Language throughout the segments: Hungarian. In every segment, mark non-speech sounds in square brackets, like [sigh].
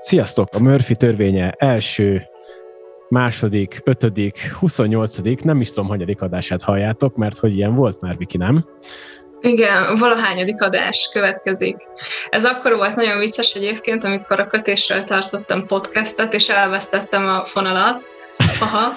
Sziasztok! A Murphy törvénye első, második, ötödik, huszonnyolcadik, nem is tudom, hanyadik adását halljátok, mert hogy ilyen volt már, Viki, nem? Igen, valahányadik adás következik. Ez akkor volt nagyon vicces egyébként, amikor a kötésről tartottam podcastet, és elvesztettem a fonalat, Aha.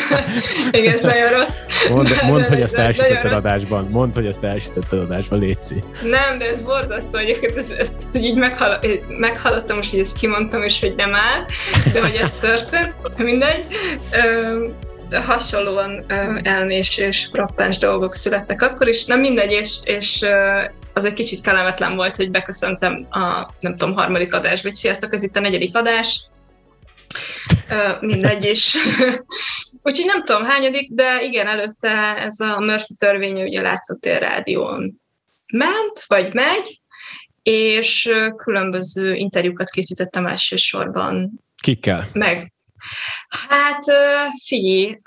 [laughs] Igen, ez nagyon rossz. Mondd, [laughs] mond, hogy ezt elsütötted adásban. Mondd, hogy ezt elsütötted adásban, Léci. Nem, de ez borzasztó. Egyébként ezt, ezt, ezt így meghal, meghallottam, most hogy ezt kimondtam, és hogy nem áll, de hogy ez történt. [laughs] Mindegy. Ö, hasonlóan elmés és frappáns dolgok születtek akkor is. Nem mindegy, és, és az egy kicsit kellemetlen volt, hogy beköszöntem a, nem tudom, harmadik adás, vagy sziasztok, ez itt a negyedik adás, mindegy is. [laughs] Úgyhogy nem tudom hányadik, de igen, előtte ez a Murphy törvény ugye látszott a rádión ment, vagy megy, és különböző interjúkat készítettem elsősorban. Kikkel? Meg. Hát figyelj,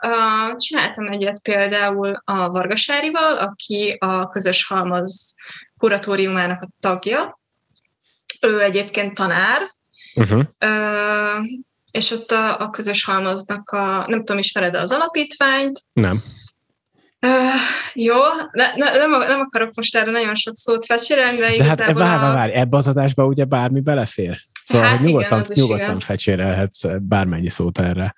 csináltam egyet például a Vargasárival, aki a közös halmaz kuratóriumának a tagja. Ő egyébként tanár, uh-huh és ott a, a közös halmaznak a, nem tudom, ismered az alapítványt? Nem. Uh, jó, ne, ne, nem, nem akarok most erre nagyon sok szót fecsérelni, de, de hát várj, várj, várj, ebbe az adásba ugye bármi belefér. Szóval hát nyugodtan, igen, nyugodtan fecsérelhetsz bármennyi szót erre.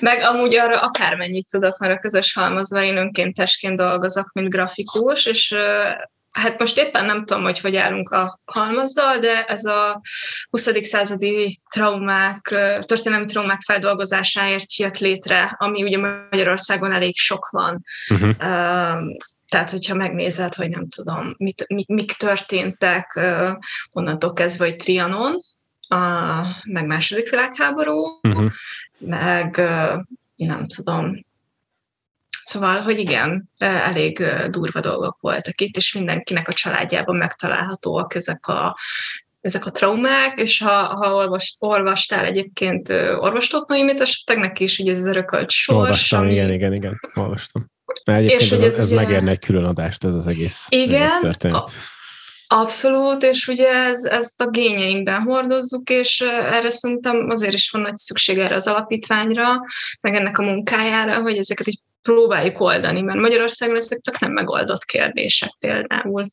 Meg amúgy arra akármennyit tudok, mert a közös halmazva én önkéntesként dolgozok, mint grafikus, és hát most éppen nem tudom, hogy hogy állunk a halmazzal, de ez a 20. századi traumák, történelmi traumák feldolgozásáért jött létre, ami ugye Magyarországon elég sok van. Uh-huh. Tehát, hogyha megnézed, hogy nem tudom, mit, mik, mik történtek onnantól kezdve, hogy Trianon, a, meg második világháború, uh-huh. meg nem tudom, Szóval, hogy igen, elég durva dolgok voltak itt, és mindenkinek a családjában megtalálhatóak ezek a, ezek a traumák, és ha, ha olvast, olvastál egyébként orvostott Noémit esetleg, neki is ugye ez örökölt sors. Olvastam, ami... igen, igen, igen, olvastam. De egyébként és ez, ez, ez ugye... megérne egy külön adást, ez az egész, igen, egész történet. A... Abszolút, és ugye ez, ezt a gényeinkben hordozzuk, és erre szerintem azért is van nagy szükség erre az alapítványra, meg ennek a munkájára, hogy ezeket így próbáljuk oldani, mert Magyarországon ezek csak nem megoldott kérdések például.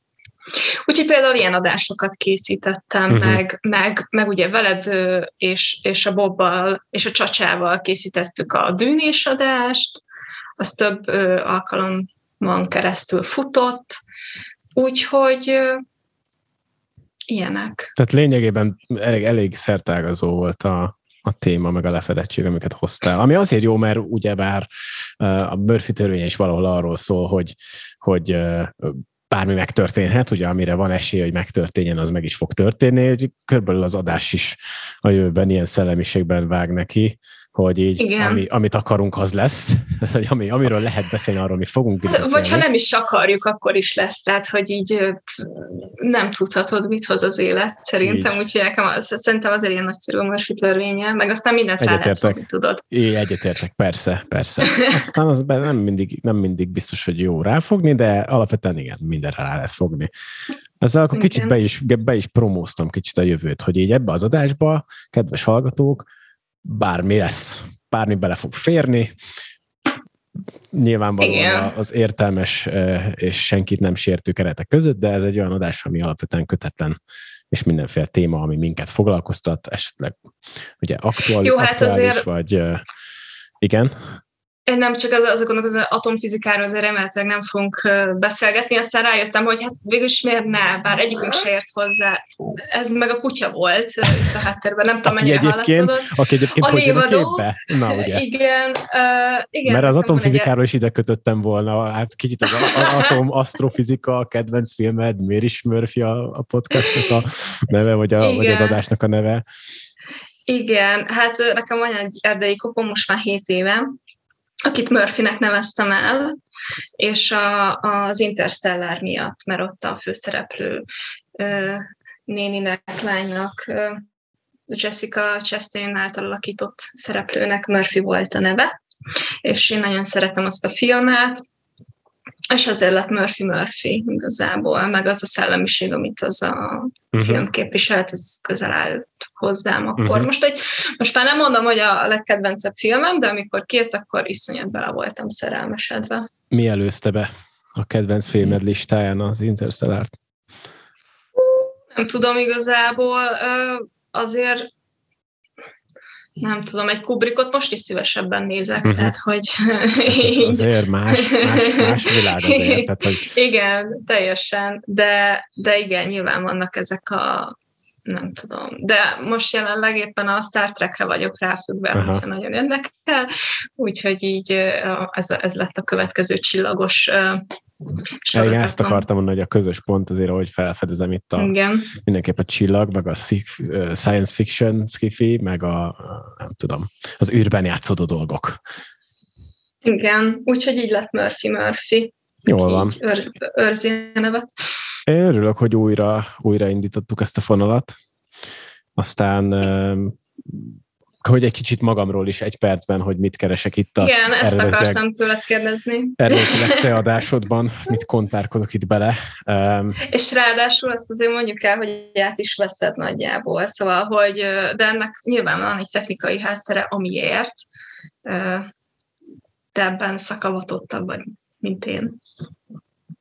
Úgyhogy például ilyen adásokat készítettem, uh-huh. meg, meg, meg ugye veled és, és a Bobbal és a Csacsával készítettük a dűnés adást, az több alkalommal keresztül futott, úgyhogy ilyenek. Tehát lényegében elég, elég szertágazó volt a, a téma, meg a lefedettség, amiket hoztál. Ami azért jó, mert ugyebár a Murphy törvény is valahol arról szól, hogy, hogy bármi megtörténhet, ugye amire van esély, hogy megtörténjen, az meg is fog történni, hogy körülbelül az adás is a jövőben ilyen szellemiségben vág neki, hogy így ami, amit akarunk, az lesz. [laughs] hogy ami, amiről lehet beszélni, arról mi fogunk hát, beszélni. Vagy ha nem is akarjuk, akkor is lesz. Tehát, hogy így nem tudhatod, mit hoz az élet, szerintem. Úgyhogy nekem az, szerintem azért ilyen nagyszerű a Murphy törvénye, meg aztán mindent rá lehet fogni, tudod. É, egyetértek, persze, persze. [laughs] Aztán az nem mindig, nem mindig biztos, hogy jó ráfogni, de alapvetően igen, mindenre rá lehet fogni. Ezzel akkor igen. kicsit be is, be is promóztam kicsit a jövőt, hogy így ebbe az adásba, kedves hallgatók, bármi lesz, bármi bele fog férni, nyilvánvalóan Igen. az értelmes és senkit nem sértő keretek között, de ez egy olyan adás, ami alapvetően kötetlen és mindenféle téma, ami minket foglalkoztat, esetleg ugye aktuális, Jó, hát aktuális azért... vagy igen. Én nem csak az, azokon az atomfizikáról azért remélhetőleg nem fogunk beszélgetni, aztán rájöttem, hogy hát végülis miért ne, bár egyikünk se ért hozzá. Ez meg a kutya volt itt a háttérben, nem tudom, mennyire egyébként, Aki egyébként a névadó. Na, ugye. Igen, uh, igen. Mert az atomfizikáról is ide kötöttem volna, hát kicsit az atom asztrofizika, a kedvenc filmed, miért is Murphy a, a podcastnak a neve, vagy, a, vagy az adásnak a neve. Igen, hát nekem van egy erdei kopom most már 7 éve, akit Murphynek neveztem el, és a, az Interstellar miatt, mert ott a főszereplő ö, néninek, lánynak, ö, Jessica Chastain által alakított szereplőnek Murphy volt a neve, és én nagyon szeretem azt a filmet, és ezért lett Murphy Murphy igazából, meg az a szellemiség, amit az a uh-huh. film képviselt, ez közel állt hozzám akkor. Uh-huh. Most, egy, most már nem mondom, hogy a legkedvencebb filmem, de amikor kijött, akkor iszonyat bele voltam szerelmesedve. Mi előzte be a kedvenc filmed listáján az Interstellárt? Nem tudom igazából, azért nem tudom, egy Kubrickot most is szívesebben nézek, uh-huh. tehát hogy... [laughs] Hát [laughs] azért más, más, más világ azért. [laughs] Tehát, hogy... Igen, teljesen, de, de igen, nyilván vannak ezek a nem tudom. De most jelenleg éppen a Star Trekre vagyok ráfüggve, Aha. hogyha nagyon érdekel, úgyhogy így ez, ez lett a következő csillagos igen, ezt akartam mondani, hogy a közös pont azért, ahogy felfedezem itt a, Igen. mindenképp a csillag, meg a science fiction skifi, meg a, nem tudom, az űrben játszódó dolgok. Igen, úgyhogy így lett Murphy Murphy. Jól van. Őr, őrzi a nevet. Én örülök, hogy újra, újra indítottuk ezt a fonalat. Aztán hogy egy kicsit magamról is egy percben, hogy mit keresek itt a Igen, ezt akartam tőled kérdezni. Eredetileg [laughs] te adásodban, mit kontárkodok itt bele. Um, és ráadásul azt azért mondjuk el, hogy át is veszed nagyjából, szóval, hogy de ennek nyilván van egy technikai háttere, amiért te ebben szakavatottabb vagy, mint én.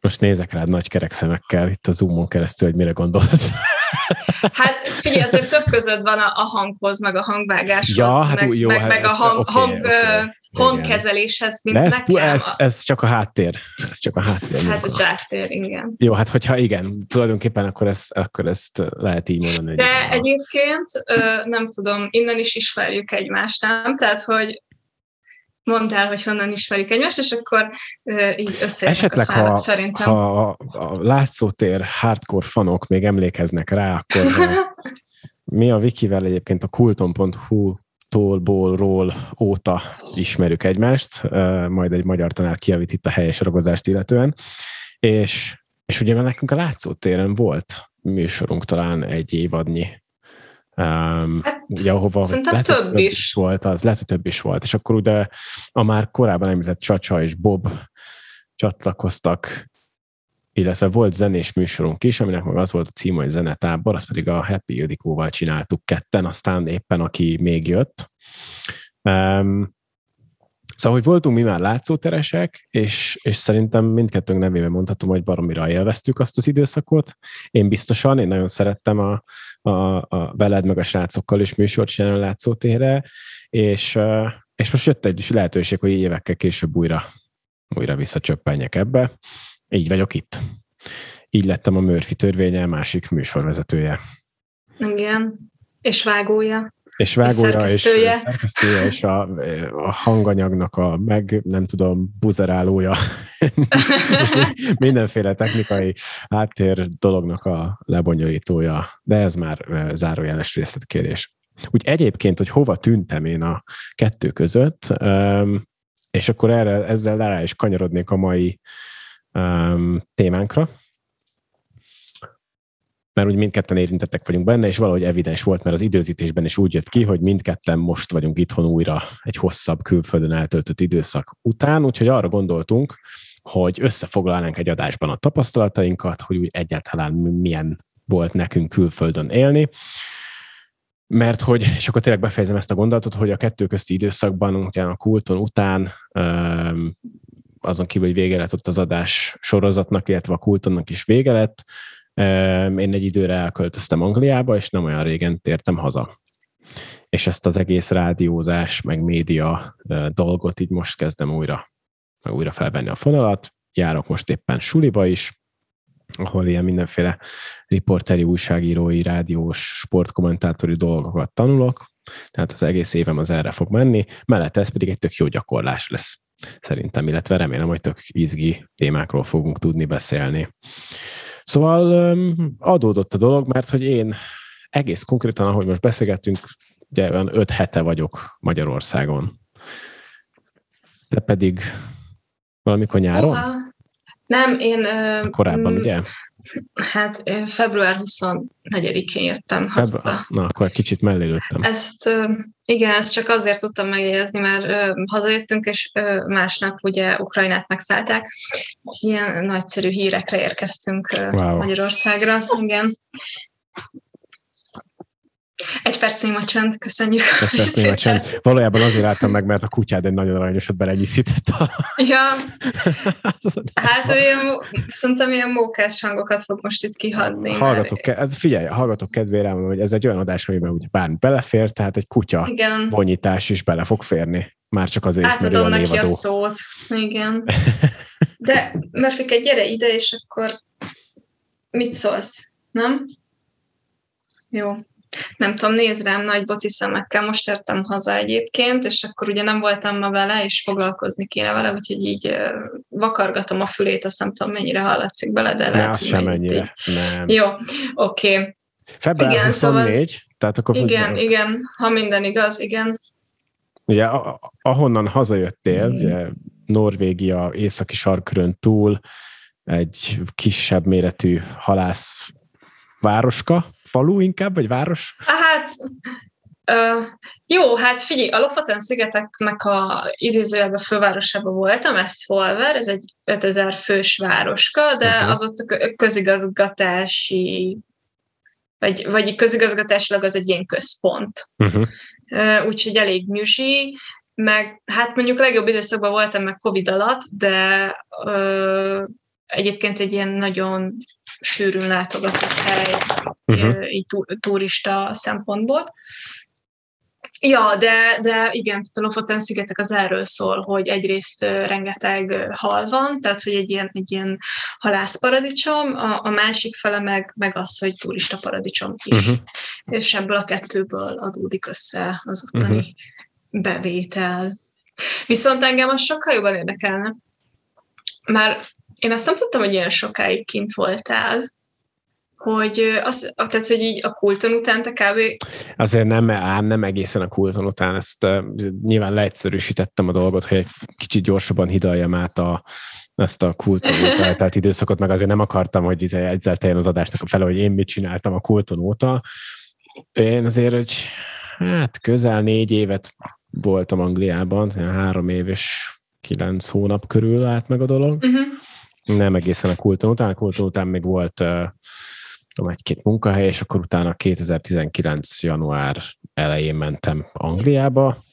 Most nézek rád nagy kerek szemekkel itt a Zoomon keresztül, hogy mire gondolsz. [laughs] Hát figyelj, azért több között van a, a hanghoz, meg a hangvágáshoz, ja, hát meg, jó, meg, hát meg a hang, okay, hang, okay, hangkezeléshez, mint De ez, nekem. Ez, ez, csak a háttér. Ez csak a háttér. Hát ez háttér, igen. Jó, hát hogyha igen, tulajdonképpen akkor ezt, akkor ezt lehet így mondani. De egyébként nem tudom, innen is ismerjük egymást, nem? Tehát, hogy mondd el, hogy honnan ismerjük egymást, és akkor így összejönnek Esetleg, a szállat, ha, szerintem. ha a látszótér hardcore fanok még emlékeznek rá, akkor [laughs] mi a Wikivel egyébként a kulton.hu tólból, ról óta ismerjük egymást, majd egy magyar tanár kiavít itt a helyes ragozást illetően, és, és ugye nekünk a látszótéren volt műsorunk talán egy évadnyi Um, hát, ugye, ahova lehet, több, több is. volt, az lehet, hogy több is volt, és akkor ugye a már korábban említett Csacsa és Bob csatlakoztak, illetve volt zenés műsorunk is, aminek meg az volt a cím, hogy zenetábor, azt pedig a Happy Ildikóval csináltuk ketten, aztán éppen aki még jött. Um, Szóval, hogy voltunk mi már látszóteresek, és, és szerintem mindkettőnk nevében mondhatom, hogy baromira élveztük azt az időszakot. Én biztosan, én nagyon szerettem a, a, a veled meg a srácokkal is műsort csinálni a látszótérre, és, és most jött egy lehetőség, hogy évekkel később újra, újra visszacsöppenjek ebbe. Így vagyok itt. Így lettem a Murphy törvénye másik műsorvezetője. Igen, és vágója. És vágója, és szerkesztője, és a, a hanganyagnak a meg, nem tudom, buzerálója. [laughs] mindenféle technikai háttér dolognak a lebonyolítója, de ez már zárójeles részletkérés. Úgy egyébként, hogy hova tűntem én a kettő között, és akkor erre, ezzel rá is kanyarodnék a mai témánkra, mert úgy mindketten érintettek vagyunk benne, és valahogy evidens volt, mert az időzítésben is úgy jött ki, hogy mindketten most vagyunk itthon újra egy hosszabb külföldön eltöltött időszak után, úgyhogy arra gondoltunk, hogy összefoglalnánk egy adásban a tapasztalatainkat, hogy úgy egyáltalán milyen volt nekünk külföldön élni, mert hogy, és akkor tényleg befejezem ezt a gondolatot, hogy a kettő közti időszakban, ugye a kulton után, azon kívül, hogy vége lett ott az adás sorozatnak, illetve a kultonnak is vége lett, én egy időre elköltöztem Angliába, és nem olyan régen tértem haza. És ezt az egész rádiózás, meg média dolgot így most kezdem újra, újra felvenni a fonalat. Járok most éppen suliba is, ahol ilyen mindenféle riporteri, újságírói, rádiós, sportkommentátori dolgokat tanulok, tehát az egész évem az erre fog menni, mellett ez pedig egy tök jó gyakorlás lesz szerintem, illetve remélem, hogy tök izgi témákról fogunk tudni beszélni. Szóval adódott a dolog, mert hogy én egész konkrétan, ahogy most beszélgettünk, ugye olyan öt hete vagyok Magyarországon. Te pedig valamikor nyáron? Oha. Nem, én... Korábban, m- ugye? Hát február 24-én jöttem haza. Február. Na, akkor kicsit mellé lőttem. Ezt, igen, ezt csak azért tudtam megjegyezni, mert hazajöttünk, és másnap ugye Ukrajnát megszállták, és ilyen nagyszerű hírekre érkeztünk wow. Magyarországra. Igen. Egy perc néma csend, köszönjük. Egy perc néma [laughs] csend. Valójában azért álltam meg, mert a kutyád egy nagyon aranyosat belenyűszített. Ja, [laughs] hát ilyen, szerintem ilyen mókás hangokat fog most itt kihadni. Hallgatok, ke- hát figyelj, hallgatok kedvére, hogy ez egy olyan adás, amiben ugye bármi belefér, tehát egy kutya Igen. vonyítás is bele fog férni. Már csak azért, Átadom mert ő a neki névadó. a szót. Igen. [laughs] De Murphy, gyere ide, és akkor mit szólsz? Nem? Jó nem tudom, néz rám nagy boci szemekkel, most értem haza egyébként, és akkor ugye nem voltam ma vele, és foglalkozni kéne vele, úgyhogy így vakargatom a fülét, azt nem tudom, mennyire hallatszik bele, de lehet, az sem ennyire. Nem. Jó, oké. Okay. Február igen, 24, szóval, tehát akkor... Igen, fogjuk. igen, ha minden igaz, igen. Ugye ahonnan hazajöttél, mm. ugye Norvégia északi sarkörön túl egy kisebb méretű halász városka, falu inkább, vagy város? Hát, uh, jó, hát figyelj, a Lofoten szigeteknek a idézőjelben fővárosában voltam, ezt Folver, ez egy 5000 fős városka, de uh-huh. az ott a közigazgatási vagy, vagy közigazgatásilag az egy ilyen központ. Uh-huh. Uh, úgyhogy elég nyüzsi, meg hát mondjuk legjobb időszakban voltam meg Covid alatt, de uh, egyébként egy ilyen nagyon sűrűn látogatott hely, uh-huh. így turista szempontból. Ja, de, de igen, a Lofoten szigetek az erről szól, hogy egyrészt rengeteg hal van, tehát hogy egy ilyen, egy ilyen halászparadicsom, a, a másik fele meg, meg az, hogy turista paradicsom is. Uh-huh. És ebből a kettőből adódik össze az ottani uh-huh. bevétel. Viszont engem az sokkal jobban érdekelne, már én azt nem tudtam, hogy ilyen sokáig kint voltál, hogy, az, tehát, hogy így a kulton után te kb. Azért nem, ám nem egészen a kulton után, ezt uh, nyilván leegyszerűsítettem a dolgot, hogy egy kicsit gyorsabban hidaljam át a, ezt a kulton [laughs] után, tehát időszakot, meg azért nem akartam, hogy izé egyszer teljen az adásnak a fele, hogy én mit csináltam a kulton óta. Én azért, hogy hát közel négy évet voltam Angliában, három év és kilenc hónap körül állt meg a dolog. Uh-huh nem egészen a kulton után, a kulton után még volt tudom, egy-két munkahely, és akkor utána 2019. január elején mentem Angliába.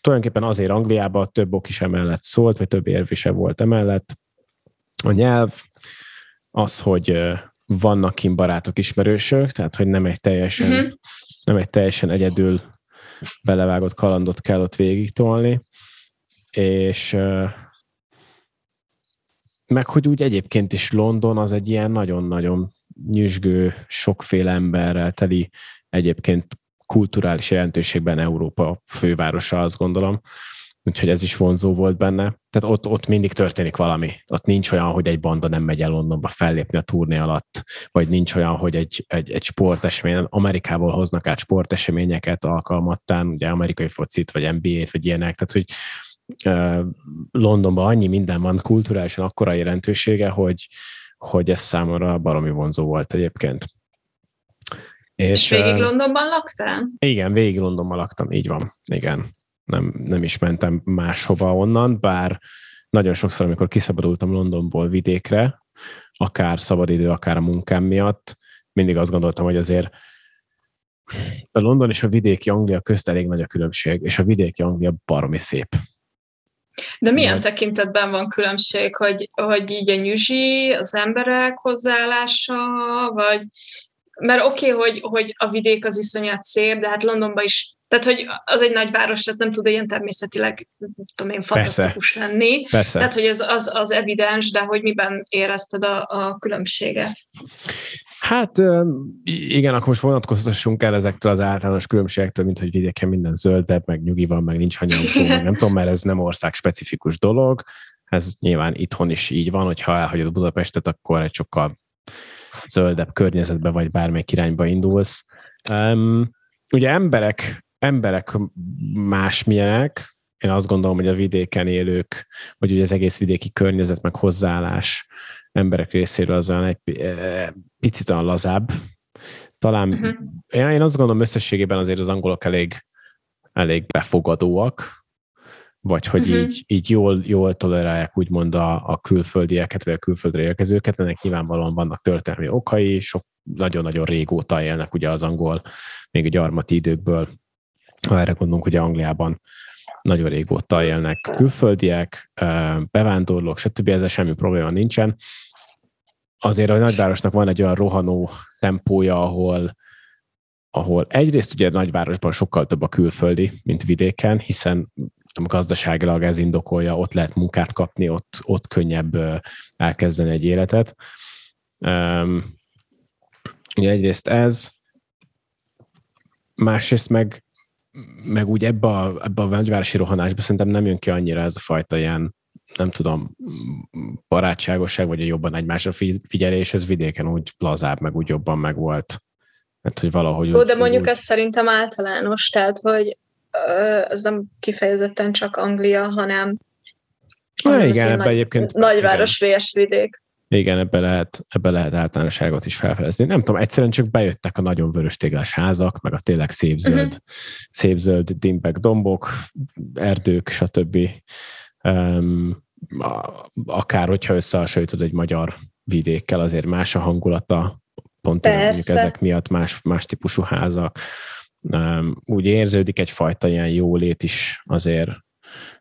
Tulajdonképpen azért Angliába több ok is emellett szólt, vagy több érv is volt emellett. A nyelv, az, hogy vannak kint barátok, ismerősök, tehát hogy nem egy teljesen, uh-huh. nem egy teljesen egyedül belevágott kalandot kell ott végig tolni, és meg hogy úgy egyébként is London az egy ilyen nagyon-nagyon nyüzsgő, sokféle emberrel teli egyébként kulturális jelentőségben Európa fővárosa, azt gondolom. Úgyhogy ez is vonzó volt benne. Tehát ott, ott mindig történik valami. Ott nincs olyan, hogy egy banda nem megy el Londonba fellépni a turné alatt, vagy nincs olyan, hogy egy, egy, egy sportesemény, Amerikából hoznak át sporteseményeket alkalmattán, ugye amerikai focit, vagy NBA-t, vagy ilyenek. Tehát, hogy Londonban annyi minden van kulturálisan akkora jelentősége, hogy, hogy ez számomra baromi vonzó volt egyébként. És, és végig Londonban laktál? Igen, végig Londonban laktam, így van. Igen. Nem, nem is mentem máshova onnan, bár nagyon sokszor, amikor kiszabadultam Londonból vidékre, akár szabadidő, akár a munkám miatt, mindig azt gondoltam, hogy azért a London és a vidéki Anglia közt elég nagy a különbség, és a vidéki Anglia baromi szép. De milyen Mert... tekintetben van különbség, hogy, hogy így a nyüzsi, az emberek hozzáállása, vagy mert oké, okay, hogy, hogy a vidék az iszonyat szép, de hát Londonban is, tehát hogy az egy nagy város, tehát nem tud ilyen természetileg, tudom én, fantasztikus Persze. lenni. Persze. Tehát, hogy ez az, az evidens, de hogy miben érezted a, a különbséget? Hát igen, akkor most vonatkoztassunk el ezektől az általános különbségektől, mint hogy vidéken minden zöldebb, meg nyugi van, meg nincs hanyankó, meg nem tudom, mert ez nem ország specifikus dolog. Ez nyilván itthon is így van, hogyha elhagyod Budapestet, akkor egy sokkal zöldebb környezetbe, vagy bármelyik irányba indulsz. Um, ugye emberek, emberek másmilyenek, én azt gondolom, hogy a vidéken élők, vagy ugye az egész vidéki környezet, meg hozzáállás emberek részéről az olyan egy picit olyan lazább. Talán uh-huh. én azt gondolom összességében azért az angolok elég, elég befogadóak, vagy hogy uh-huh. így, így jól, jól tolerálják úgymond a, a külföldieket, vagy a külföldre érkezőket, ennek nyilvánvalóan vannak történelmi okai, sok nagyon-nagyon régóta élnek ugye az angol, még a gyarmati időkből, ha erre gondolunk, ugye Angliában nagyon régóta élnek külföldiek, bevándorlók, stb. ezzel semmi probléma nincsen. Azért a nagyvárosnak van egy olyan rohanó tempója, ahol, ahol egyrészt ugye nagyvárosban sokkal több a külföldi, mint vidéken, hiszen tudom, gazdaságilag ez indokolja, ott lehet munkát kapni, ott, ott könnyebb elkezdeni egy életet. Ugye egyrészt ez, másrészt meg, meg úgy ebbe a, ebbe a nagyvárosi rohanásba szerintem nem jön ki annyira ez a fajta ilyen, nem tudom, barátságosság, vagy a jobban egymásra figyelés, ez vidéken úgy lazább, meg úgy jobban meg volt. Hát, hogy valahogy Ó, de mondjuk úgy... ez szerintem általános, tehát, hogy ez nem kifejezetten csak Anglia, hanem Na, igen, ebbe nagy, egyébként... Nagyváros vs vidék. Igen, ebbe lehet, ebbe lehet általánosságot is felfedezni. Nem tudom, egyszerűen csak bejöttek a nagyon vörös téglás házak, meg a tényleg szép zöld, uh-huh. szép zöld dimbek, dombok, erdők, stb. Um, akár hogyha összehasonlítod egy magyar vidékkel, azért más a hangulata, pont ezek miatt más, más típusú házak úgy érződik egyfajta ilyen jólét is azért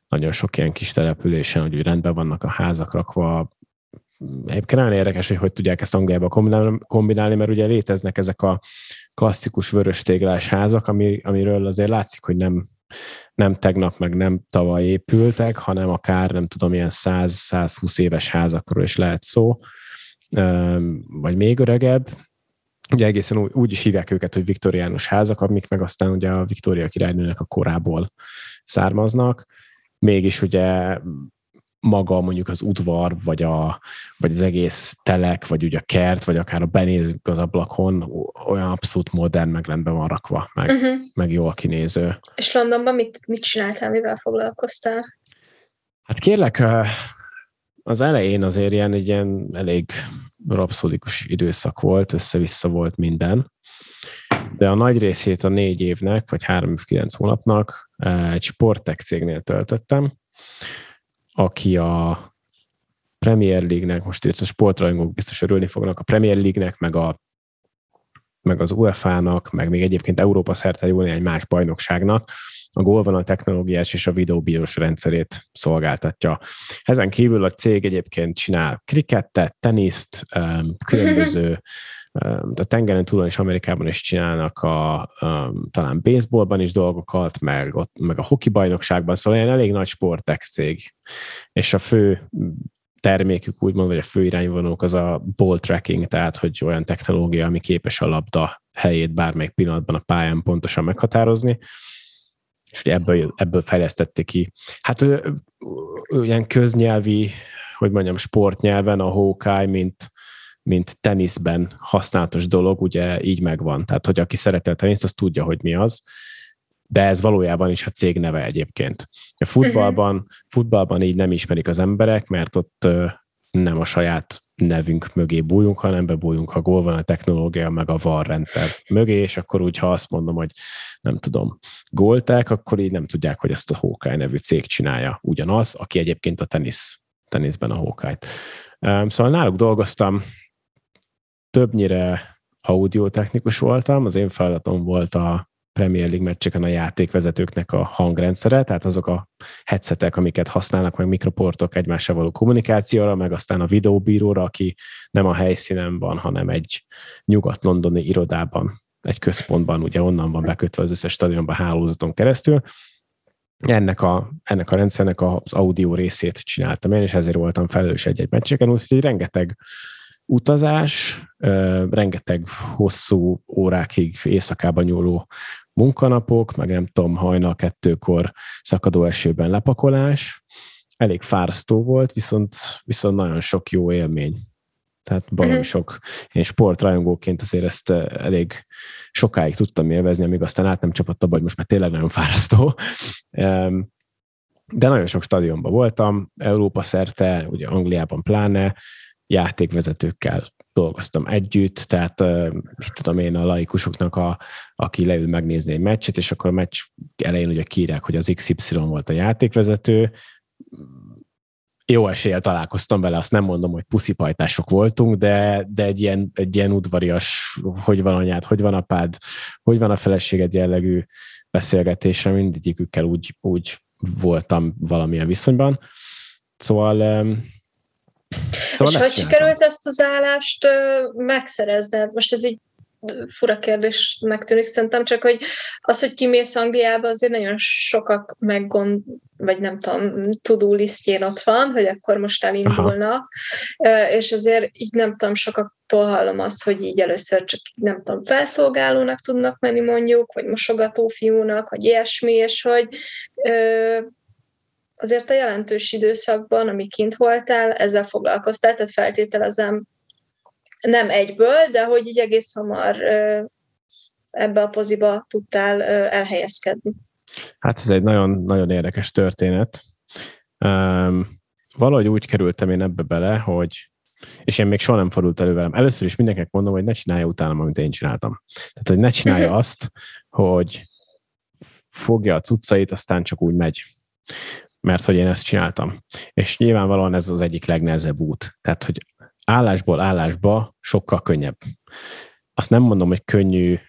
nagyon sok ilyen kis településen, hogy rendben vannak a házak rakva. Egyébként nagyon érdekes, hogy hogy tudják ezt Angliába kombinálni, mert ugye léteznek ezek a klasszikus vörös téglás házak, ami, amiről azért látszik, hogy nem, nem tegnap, meg nem tavaly épültek, hanem akár, nem tudom, ilyen 100-120 éves házakról is lehet szó, vagy még öregebb, ugye egészen úgy, úgy is hívják őket, hogy viktoriánus házak, amik meg aztán ugye a Viktória királynőnek a korából származnak. Mégis ugye maga mondjuk az udvar, vagy, a, vagy az egész telek, vagy ugye a kert, vagy akár a benézünk az ablakon, olyan abszolút modern, meg rendben van rakva, meg, uh-huh. meg jól kinéző. És Londonban mit, mit csináltál, mivel foglalkoztál? Hát kérlek, az elején azért ilyen, ilyen elég rapszódikus időszak volt, össze-vissza volt minden, de a nagy részét a négy évnek, vagy három év kilenc hónapnak egy sportek cégnél töltöttem, aki a Premier League-nek, most itt a sportrajongók biztos örülni fognak, a Premier League-nek, meg, a, meg az UEFA-nak, meg még egyébként Európa szerte jó egy más bajnokságnak a gólvonal technológiás és a videóbírós rendszerét szolgáltatja. Ezen kívül a cég egyébként csinál krikettet, teniszt, különböző [laughs] a tengeren túlon és Amerikában is csinálnak a, talán baseballban is dolgokat, meg, ott, meg a hoki bajnokságban, szóval ilyen elég nagy sportek cég. És a fő termékük úgymond, vagy a fő irányvonók az a ball tracking, tehát hogy olyan technológia, ami képes a labda helyét bármelyik pillanatban a pályán pontosan meghatározni és ugye ebből, ebből fejlesztették ki. Hát ő, ő, ilyen köznyelvi, hogy mondjam, sportnyelven a Hawkeye, mint, mint teniszben használatos dolog, ugye így megvan. Tehát, hogy aki szereti a teniszt, az tudja, hogy mi az. De ez valójában is a cég neve egyébként. A futballban, uh-huh. futballban így nem ismerik az emberek, mert ott nem a saját nevünk mögé bújunk, hanem bebújunk a gól van a technológia, meg a VAR rendszer mögé, és akkor úgy, ha azt mondom, hogy nem tudom, gólták, akkor így nem tudják, hogy ezt a Hawkeye nevű cég csinálja. Ugyanaz, aki egyébként a tenisz, teniszben a Hawkeye-t. Szóval náluk dolgoztam, többnyire audiotechnikus voltam, az én feladatom volt a Premier League meccseken a játékvezetőknek a hangrendszere, tehát azok a headsetek, amiket használnak, meg mikroportok egymással való kommunikációra, meg aztán a videóbíróra, aki nem a helyszínen van, hanem egy nyugat-londoni irodában, egy központban, ugye onnan van bekötve az összes stadionban hálózaton keresztül. Ennek a, ennek a rendszernek az audio részét csináltam én, és ezért voltam felelős egy-egy meccseken, úgyhogy rengeteg utazás, rengeteg hosszú órákig éjszakában nyúló munkanapok, meg nem tudom, hajnal kettőkor szakadó esőben lepakolás. Elég fárasztó volt, viszont, viszont nagyon sok jó élmény. Tehát valami uh-huh. sok, én sportrajongóként azért ezt elég sokáig tudtam élvezni, amíg aztán át nem csapott abba, hogy most már tényleg nagyon fárasztó. De nagyon sok stadionban voltam, Európa szerte, ugye Angliában pláne, játékvezetőkkel dolgoztam együtt, tehát mit tudom én a laikusoknak, a, aki leül megnézni egy meccset, és akkor a meccs elején ugye kírják, hogy az XY volt a játékvezető, jó eséllyel találkoztam vele, azt nem mondom, hogy puszipajtások voltunk, de, de egy, ilyen, egy ilyen udvarias, hogy van anyád, hogy van apád, hogy van a feleséged jellegű beszélgetésre mindegyikükkel úgy, úgy voltam valamilyen viszonyban. Szóval Szóval és hogy sikerült ezt az állást megszerezned? Most ez így fura kérdésnek tűnik szerintem, csak hogy az, hogy kimész Angliába, azért nagyon sokak meggond, vagy nem tudom, tudó lisztjén ott van, hogy akkor most elindulnak, Aha. és azért így nem tudom, sokaktól hallom azt, hogy így először csak nem tudom, felszolgálónak tudnak menni mondjuk, vagy mosogató fiúnak, vagy ilyesmi, és hogy azért a jelentős időszakban, ami kint voltál, ezzel foglalkoztál, tehát feltételezem nem egyből, de hogy így egész hamar ebbe a poziba tudtál elhelyezkedni. Hát ez egy nagyon, nagyon érdekes történet. Um, valahogy úgy kerültem én ebbe bele, hogy és én még soha nem fordult elő velem. Először is mindenkinek mondom, hogy ne csinálja utána, amit én csináltam. Tehát, hogy ne csinálja azt, hogy fogja a cuccait, aztán csak úgy megy mert hogy én ezt csináltam. És nyilvánvalóan ez az egyik legnehezebb út. Tehát, hogy állásból állásba sokkal könnyebb. Azt nem mondom, hogy könnyű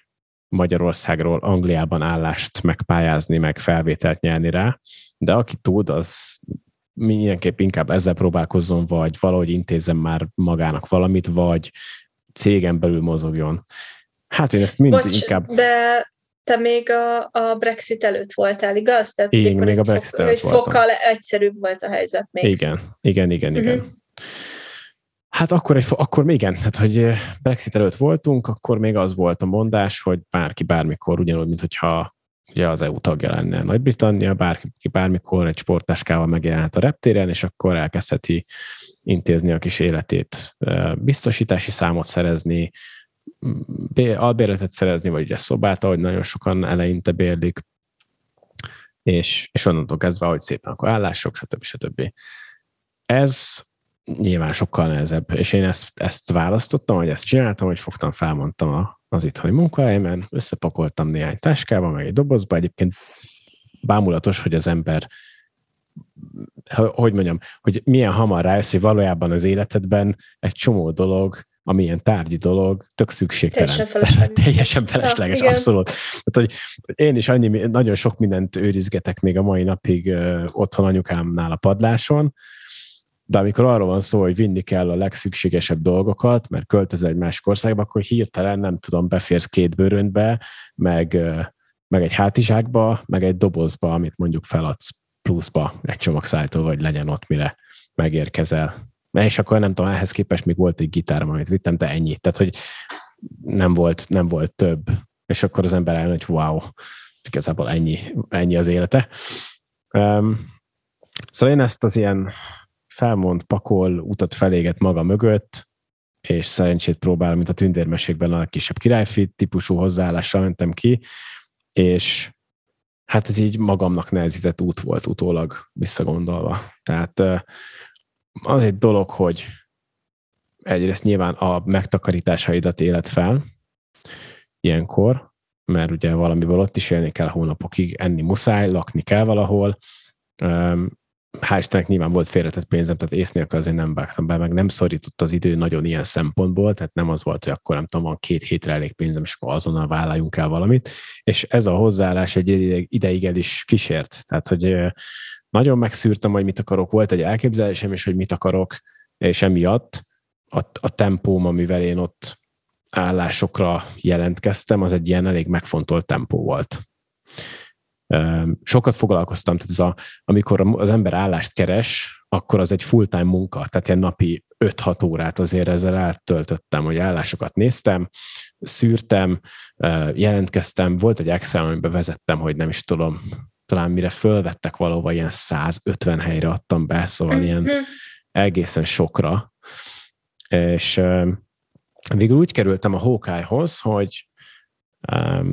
Magyarországról Angliában állást megpályázni, meg felvételt nyerni rá, de aki tud, az mindenképp inkább ezzel próbálkozzon, vagy valahogy intézzen már magának valamit, vagy cégen belül mozogjon. Hát én ezt mind Bocs, inkább... de te még a, a Brexit előtt voltál, igaz? Tehát, igen, még a Brexit fok, előtt voltam. Fokkal egyszerűbb volt a helyzet még. Igen, igen, igen, igen. Uh-huh. Hát akkor, egy, akkor még igen, hát hogy Brexit előtt voltunk, akkor még az volt a mondás, hogy bárki bármikor, ugyanúgy, mint hogyha ugye az EU tagja lenne Nagy-Britannia, bárki bármikor egy sportáskával megjelent a reptéren, és akkor elkezdheti intézni a kis életét, biztosítási számot szerezni, albérletet szerezni, vagy ugye szobát, ahogy nagyon sokan eleinte bérlik, és, és onnantól kezdve, hogy szépen akkor állások, stb. stb. Ez nyilván sokkal nehezebb, és én ezt, ezt választottam, hogy ezt csináltam, hogy fogtam, felmondtam a, az itthoni munkahelyemen, összepakoltam néhány táskába, meg egy dobozba, egyébként bámulatos, hogy az ember hogy mondjam, hogy milyen hamar rájössz, hogy valójában az életedben egy csomó dolog amilyen tárgyi dolog, tök szükségtelen. Teljesen [laughs] felesleges. Teljesen felesleges, ja, abszolút. Tehát, hogy én is annyi, nagyon sok mindent őrizgetek még a mai napig uh, otthon anyukámnál a padláson, de amikor arról van szó, hogy vinni kell a legszükségesebb dolgokat, mert költözöl egy másik országba, akkor hirtelen nem tudom, beférsz két bőröntbe, meg, meg egy hátizsákba, meg egy dobozba, amit mondjuk feladsz pluszba egy csomagszállító, vagy legyen ott, mire megérkezel és akkor nem tudom, ehhez képest még volt egy gitárom, amit vittem, de ennyi. Tehát, hogy nem volt, nem volt több. És akkor az ember eljön, hogy wow, igazából ennyi, ennyi az élete. Um, szóval én ezt az ilyen felmond, pakol, utat feléget maga mögött, és szerencsét próbálom, mint a tündérmesékben a kisebb királyfi típusú hozzáállással mentem ki, és hát ez így magamnak nehezített út volt utólag visszagondolva. Tehát az egy dolog, hogy egyrészt nyilván a megtakarításaidat élet fel ilyenkor, mert ugye valamiből ott is élni kell hónapokig, enni muszáj, lakni kell valahol. Hál' Istennek nyilván volt félretett pénzem, tehát ész nélkül azért nem vágtam be, meg nem szorított az idő nagyon ilyen szempontból, tehát nem az volt, hogy akkor nem tudom, van két hétre elég pénzem, és akkor azonnal vállaljunk el valamit. És ez a hozzáállás egy ideig el is kísért. Tehát, hogy nagyon megszűrtem, hogy mit akarok, volt egy elképzelésem is, hogy mit akarok, és emiatt a, a tempóm, amivel én ott állásokra jelentkeztem, az egy ilyen elég megfontolt tempó volt. Sokat foglalkoztam, tehát ez a, amikor az ember állást keres, akkor az egy full-time munka, tehát ilyen napi 5-6 órát azért ezzel eltöltöttem, hogy állásokat néztem, szűrtem, jelentkeztem, volt egy Excel, amiben vezettem, hogy nem is tudom, talán mire fölvettek valahova ilyen 150 helyre adtam be, szóval ilyen mhm. egészen sokra. És végül úgy kerültem a Hawkeye-hoz, hogy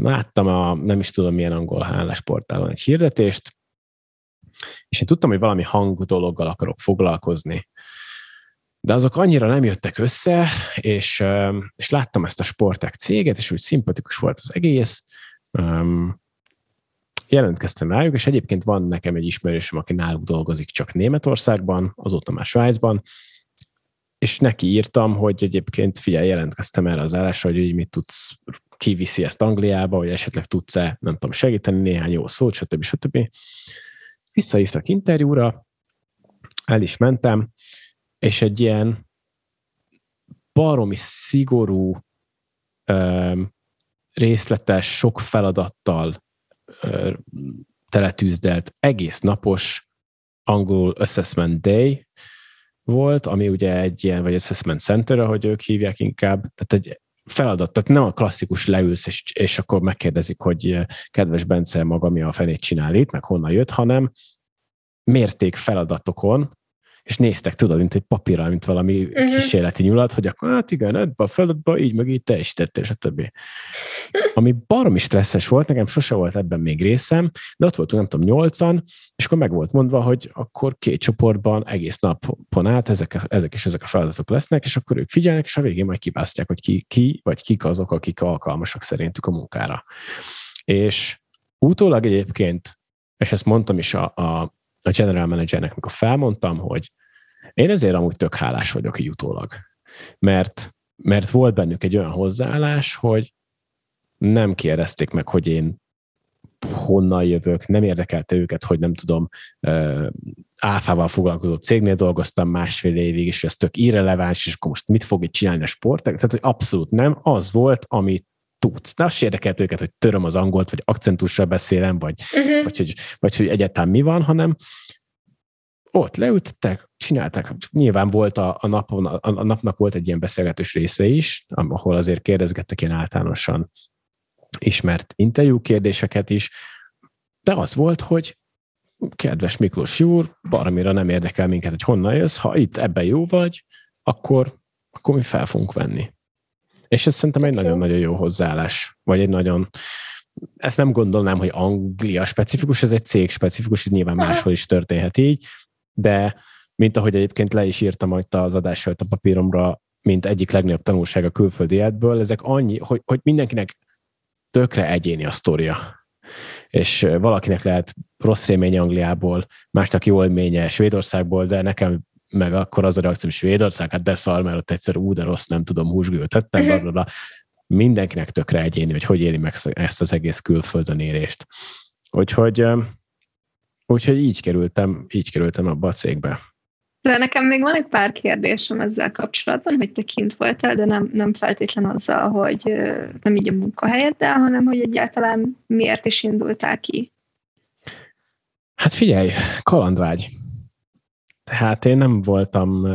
láttam a nem is tudom milyen angol állásportálon egy hirdetést, és én tudtam, hogy valami hang dologgal akarok foglalkozni. de azok annyira nem jöttek össze, és, és láttam ezt a Sportek céget, és úgy szimpatikus volt az egész, jelentkeztem rájuk, és egyébként van nekem egy ismerősöm, aki náluk dolgozik csak Németországban, azóta már Svájcban, és neki írtam, hogy egyébként figyelj, jelentkeztem erre az állásra, hogy így mit tudsz, kiviszi ezt Angliába, vagy esetleg tudsz-e, nem tudom, segíteni néhány jó szót, stb. stb. Visszahívtak interjúra, el is mentem, és egy ilyen baromi szigorú, részletes, sok feladattal teletűzdelt egész napos angol assessment day volt, ami ugye egy ilyen, vagy assessment center, ahogy ők hívják inkább, tehát egy feladat, tehát nem a klasszikus leülsz, és, és akkor megkérdezik, hogy kedves Bence, maga mi a fenét csinál itt, meg honnan jött, hanem mérték feladatokon, és néztek, tudod, mint egy papírral, mint valami uh-huh. kísérleti nyulat, hogy akkor hát igen, ebbe a feladatba így meg így teljesítettél, stb. Ami baromi stresszes volt, nekem sose volt ebben még részem, de ott voltunk, nem tudom, nyolcan, és akkor meg volt mondva, hogy akkor két csoportban egész napon át ezek, ezek és ezek a feladatok lesznek, és akkor ők figyelnek, és a végén majd kibásztják, hogy ki, ki vagy kik azok, akik alkalmasak szerintük a munkára. És utólag egyébként, és ezt mondtam is a, a a general managernek, amikor felmondtam, hogy én ezért amúgy tök hálás vagyok így utólag. Mert, mert volt bennük egy olyan hozzáállás, hogy nem kérdezték meg, hogy én honnan jövök, nem érdekelte őket, hogy nem tudom, áfával foglalkozó cégnél dolgoztam másfél évig, és ez tök irreleváns, és akkor most mit fog itt csinálni a sportek? Tehát, hogy abszolút nem, az volt, amit tudsz. De azt érdekelt őket, hogy töröm az angolt, vagy akcentussal beszélem, vagy, uh-huh. vagy, hogy, vagy hogy egyáltalán mi van, hanem ott leültettek, csinálták. Nyilván volt a, a, napon, a, a napnak volt egy ilyen beszélgetős része is, ahol azért kérdezgettek ilyen általánosan ismert interjú kérdéseket is, de az volt, hogy kedves Miklós úr, baromira nem érdekel minket, hogy honnan jössz, ha itt ebben jó vagy, akkor, akkor mi fel fogunk venni. És ez szerintem egy nagyon-nagyon jó hozzáállás, vagy egy nagyon, ezt nem gondolnám, hogy Anglia specifikus, ez egy cég specifikus, ez nyilván máshol is történhet így, de mint ahogy egyébként le is írtam majd az adás a papíromra, mint egyik legnagyobb tanulság a külföldi életből, ezek annyi, hogy, hogy mindenkinek tökre egyéni a sztoria. És valakinek lehet rossz élmény Angliából, másnak jó élménye Svédországból, de nekem meg akkor az a reakció, hogy Svédország, hát de szar, mert ott egyszer ú, de rossz, nem tudom, húsgőt tettem, bla, bla, bla. [laughs] mindenkinek tökre egyéni, hogy hogy éli meg ezt az egész külföldön érést. Úgyhogy, úgyhogy így kerültem, így kerültem abba a cégbe. De nekem még van egy pár kérdésem ezzel kapcsolatban, hogy te kint voltál, de nem, nem feltétlen azzal, hogy nem így a munkahelyeddel, hanem hogy egyáltalán miért is indultál ki? Hát figyelj, kalandvágy. Tehát én nem voltam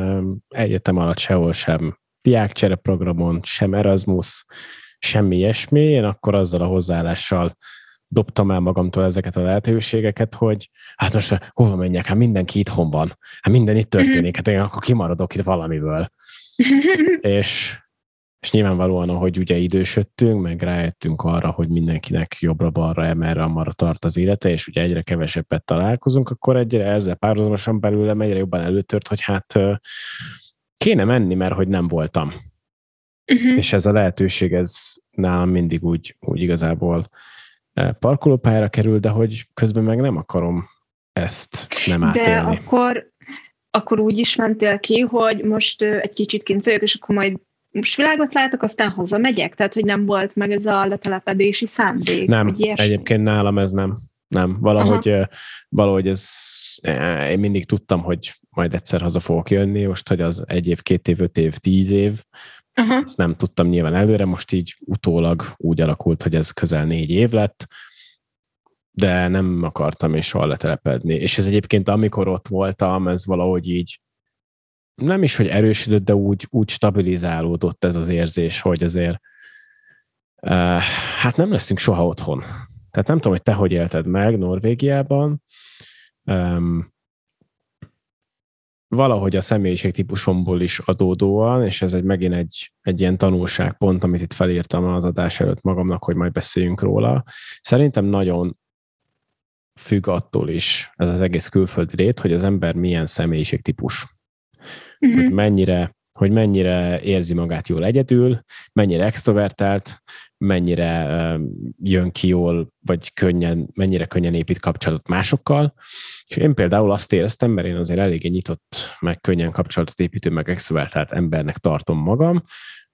egyetem alatt sehol sem diákcsereprogramon, sem Erasmus, semmi ilyesmi. Én akkor azzal a hozzáállással dobtam el magamtól ezeket a lehetőségeket, hogy hát most hova menjek, hát mindenki itthon van, hát minden itt történik, hát én akkor kimaradok itt valamiből. [laughs] és és nyilvánvalóan, ahogy ugye idősödtünk, meg rájöttünk arra, hogy mindenkinek jobbra-balra, emelre, amarra tart az élete, és ugye egyre kevesebbet találkozunk, akkor egyre ezzel párhuzamosan belőlem egyre jobban előtört, hogy hát kéne menni, mert hogy nem voltam. Uh-huh. És ez a lehetőség, ez nálam mindig úgy, úgy igazából parkolópályára kerül, de hogy közben meg nem akarom ezt nem átélni. De akkor, akkor úgy is mentél ki, hogy most egy kicsit kint vagyok, és akkor majd világot látok, aztán hazamegyek? Tehát, hogy nem volt meg ez a letelepedési szándék? Nem, egyébként nálam ez nem. Nem, valahogy, Aha. valahogy ez, én mindig tudtam, hogy majd egyszer haza fogok jönni, most, hogy az egy év, két év, öt év, tíz év, Aha. ezt nem tudtam nyilván előre, most így utólag úgy alakult, hogy ez közel négy év lett, de nem akartam és soha letelepedni. És ez egyébként, amikor ott voltam, ez valahogy így nem is, hogy erősödött, de úgy, úgy stabilizálódott ez az érzés, hogy azért uh, hát nem leszünk soha otthon. Tehát nem tudom, hogy te hogy élted meg Norvégiában. Um, valahogy a személyiségtípusomból is adódóan, és ez egy megint egy, egy ilyen tanulságpont, amit itt felírtam az adás előtt magamnak, hogy majd beszéljünk róla. Szerintem nagyon függ attól is ez az egész külföldi lét, hogy az ember milyen személyiségtípus. Uh-huh. hogy mennyire hogy mennyire érzi magát jól egyedül, mennyire extrovertált, mennyire jön ki jól, vagy könnyen, mennyire könnyen épít kapcsolatot másokkal. És én például azt éreztem, mert én azért eléggé nyitott, meg könnyen kapcsolatot építő, meg extrovertált embernek tartom magam,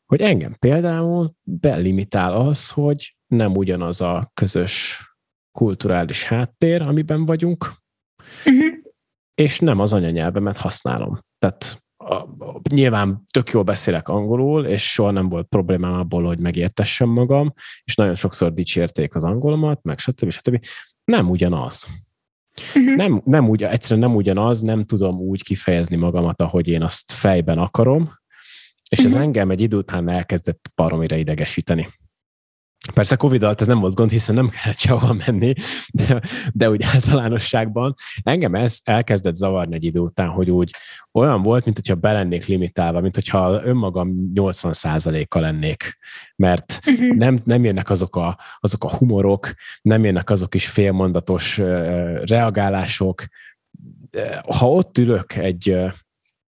hogy engem például belimitál az, hogy nem ugyanaz a közös kulturális háttér, amiben vagyunk, uh-huh. és nem az anyanyelvemet használom. Tehát a, nyilván tök jól beszélek angolul, és soha nem volt problémám abból, hogy megértessem magam, és nagyon sokszor dicsérték az angolomat, meg stb. stb. Nem ugyanaz. Uh-huh. Nem, nem úgy, egyszerűen nem ugyanaz, nem tudom úgy kifejezni magamat, ahogy én azt fejben akarom, és uh-huh. ez mhm. engem egy idő után elkezdett baromira idegesíteni. Persze covid alatt ez nem volt gond, hiszen nem kellett sehova menni, de, de úgy általánosságban engem ez elkezdett zavarni egy idő után, hogy úgy olyan volt, mint hogyha belennék limitálva, mint hogyha önmagam 80%-kal lennék, mert uh-huh. nem, nem jönnek azok a, azok a humorok, nem jönnek azok is félmondatos reagálások. Ha ott ülök egy,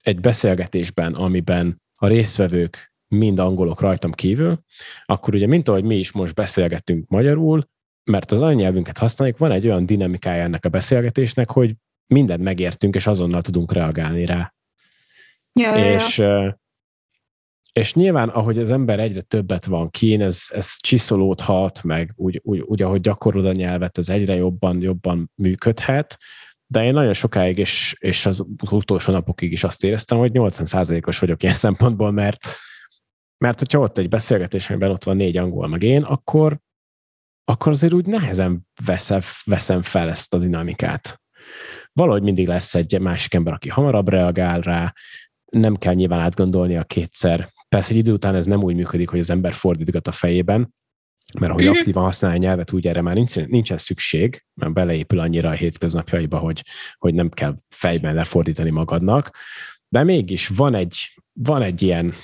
egy beszélgetésben, amiben a résztvevők mind angolok rajtam kívül, akkor ugye, mint ahogy mi is most beszélgetünk magyarul, mert az anyanyelvünket használjuk, van egy olyan dinamikája ennek a beszélgetésnek, hogy mindent megértünk, és azonnal tudunk reagálni rá. Ja, és, ja. és nyilván, ahogy az ember egyre többet van kín, ez, ez csiszolódhat, meg úgy, úgy, úgy, ahogy gyakorod a nyelvet, ez egyre jobban, jobban működhet, de én nagyon sokáig, és, és az utolsó napokig is azt éreztem, hogy 80%-os vagyok ilyen szempontból, mert mert hogyha ott egy beszélgetés, amiben ott van négy angol meg én, akkor, akkor azért úgy nehezen veszem, veszem fel ezt a dinamikát. Valahogy mindig lesz egy másik ember, aki hamarabb reagál rá, nem kell nyilván átgondolni a kétszer. Persze egy idő után ez nem úgy működik, hogy az ember fordítgat a fejében, mert ahogy mhm. aktívan használja a nyelvet, úgy erre már nincs, nincsen szükség, mert beleépül annyira a hétköznapjaiba, hogy, hogy nem kell fejben lefordítani magadnak, de mégis van egy, van egy ilyen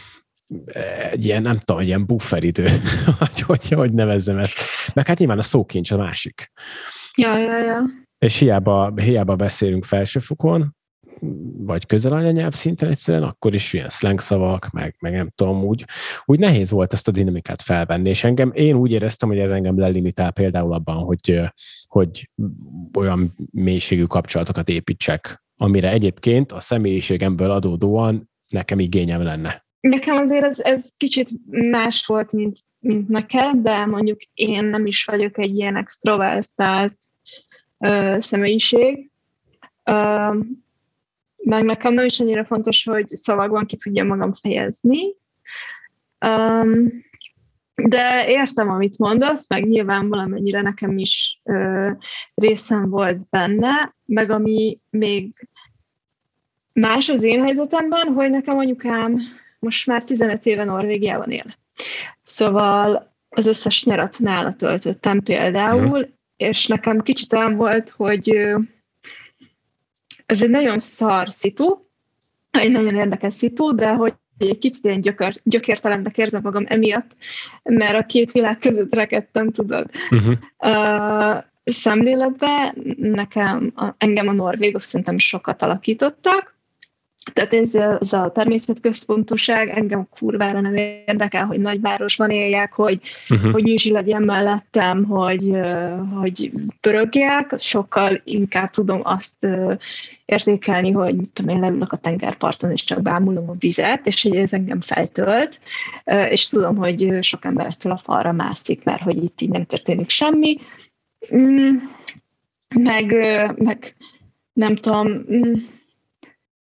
egy ilyen, nem tudom, egy ilyen bufferidő, [laughs] hogy, hogy, hogy nevezzem ezt. Meg hát nyilván a szókincs a másik. Ja, ja, ja. És hiába, hiába beszélünk felsőfokon, vagy közelanyanyelv szinten egyszerűen, akkor is ilyen slang szavak, meg, meg nem tudom, úgy, úgy nehéz volt ezt a dinamikát felvenni, és engem, én úgy éreztem, hogy ez engem lelimitál például abban, hogy, hogy olyan mélységű kapcsolatokat építsek, amire egyébként a személyiségemből adódóan nekem igényem lenne. Nekem azért ez, ez kicsit más volt, mint, mint neked, de mondjuk én nem is vagyok egy ilyen extrovertált ö, személyiség. Ö, meg nekem nem is annyira fontos, hogy szavakban ki tudja magam fejezni. Um, de értem, amit mondasz, meg nyilván valamennyire nekem is ö, részem volt benne, meg ami még más az én helyzetemben, hogy nekem anyukám most már 15 éve Norvégiában él. Szóval az összes nyarat nála töltöttem például, mm. és nekem kicsit olyan volt, hogy ez egy nagyon szar szitu, egy nagyon érdekes szitu, de hogy egy kicsit ilyen gyökör, gyökértelennek érzem magam emiatt, mert a két világ között rekedtem, tudod. Uh-huh. Uh, szemléletben nekem, a, engem a norvégok szerintem sokat alakítottak, tehát ez, ez a természetközpontúság engem kurvára nem érdekel, hogy nagyvárosban éljek, hogy, uh-huh. hogy nyűzsi legyen mellettem, hogy, hogy pörögjek, sokkal inkább tudom azt értékelni, hogy mit tudom én, leülök a tengerparton, és csak bámulom a vizet, és hogy ez engem feltölt, és tudom, hogy sok ember ettől a falra mászik, mert hogy itt így nem történik semmi. Mm, meg, meg nem tudom, mm,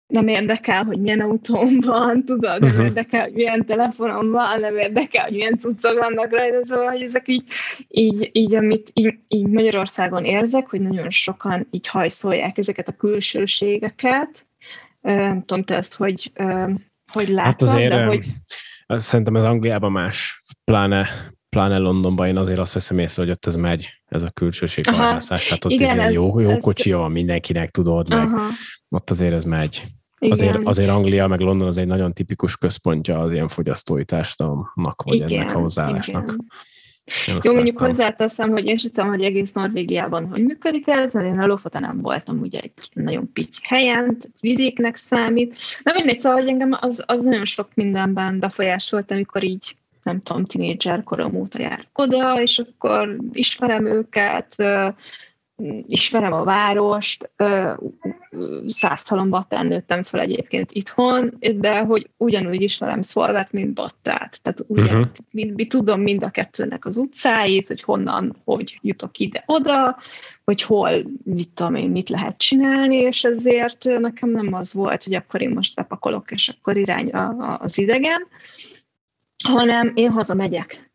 nem érdekel, hogy milyen autóm van, tudod, nem uh-huh. érdekel, hogy milyen telefonom van, nem érdekel, hogy milyen cuccok vannak rajta, szóval, hogy ezek így, így, így amit így, így Magyarországon érzek, hogy nagyon sokan így hajszolják ezeket a külsőségeket. Nem tudom, te ezt hogy, hogy látod, hát azért, de hogy... Szerintem az Angliában más, pláne, pláne Londonban én azért azt veszem észre, hogy ott ez megy, ez a külsőség tehát ott igen, ez, jó, jó ez, kocsi van mindenkinek, tudod, meg aha. ott azért ez megy. Azért, azért Anglia meg London az egy nagyon tipikus központja az ilyen fogyasztói társadalomnak, vagy igen, ennek a hozzáállásnak. Igen. Jó, mondjuk hozzáteszem, hogy én sem tudom, hogy egész Norvégiában hogy működik ez, mert én a Lofota nem voltam ugye egy nagyon pici helyen, tehát vidéknek számít. Na mindegy, szóval, hogy engem az, az nagyon sok mindenben befolyásolt, amikor így nem tudom, tinédzser korom óta jár oda, és akkor ismerem őket, ismerem a várost, száztalombattán nőttem fel egyébként itthon, de hogy ugyanúgy ismerem Szolvet, mint Battát. Tehát ugyan, uh-huh. mind, mind, tudom mind a kettőnek az utcáit, hogy honnan, hogy jutok ide-oda, hogy hol, mit tudom én, mit lehet csinálni, és ezért nekem nem az volt, hogy akkor én most bepakolok, és akkor irány az idegen, hanem én hazamegyek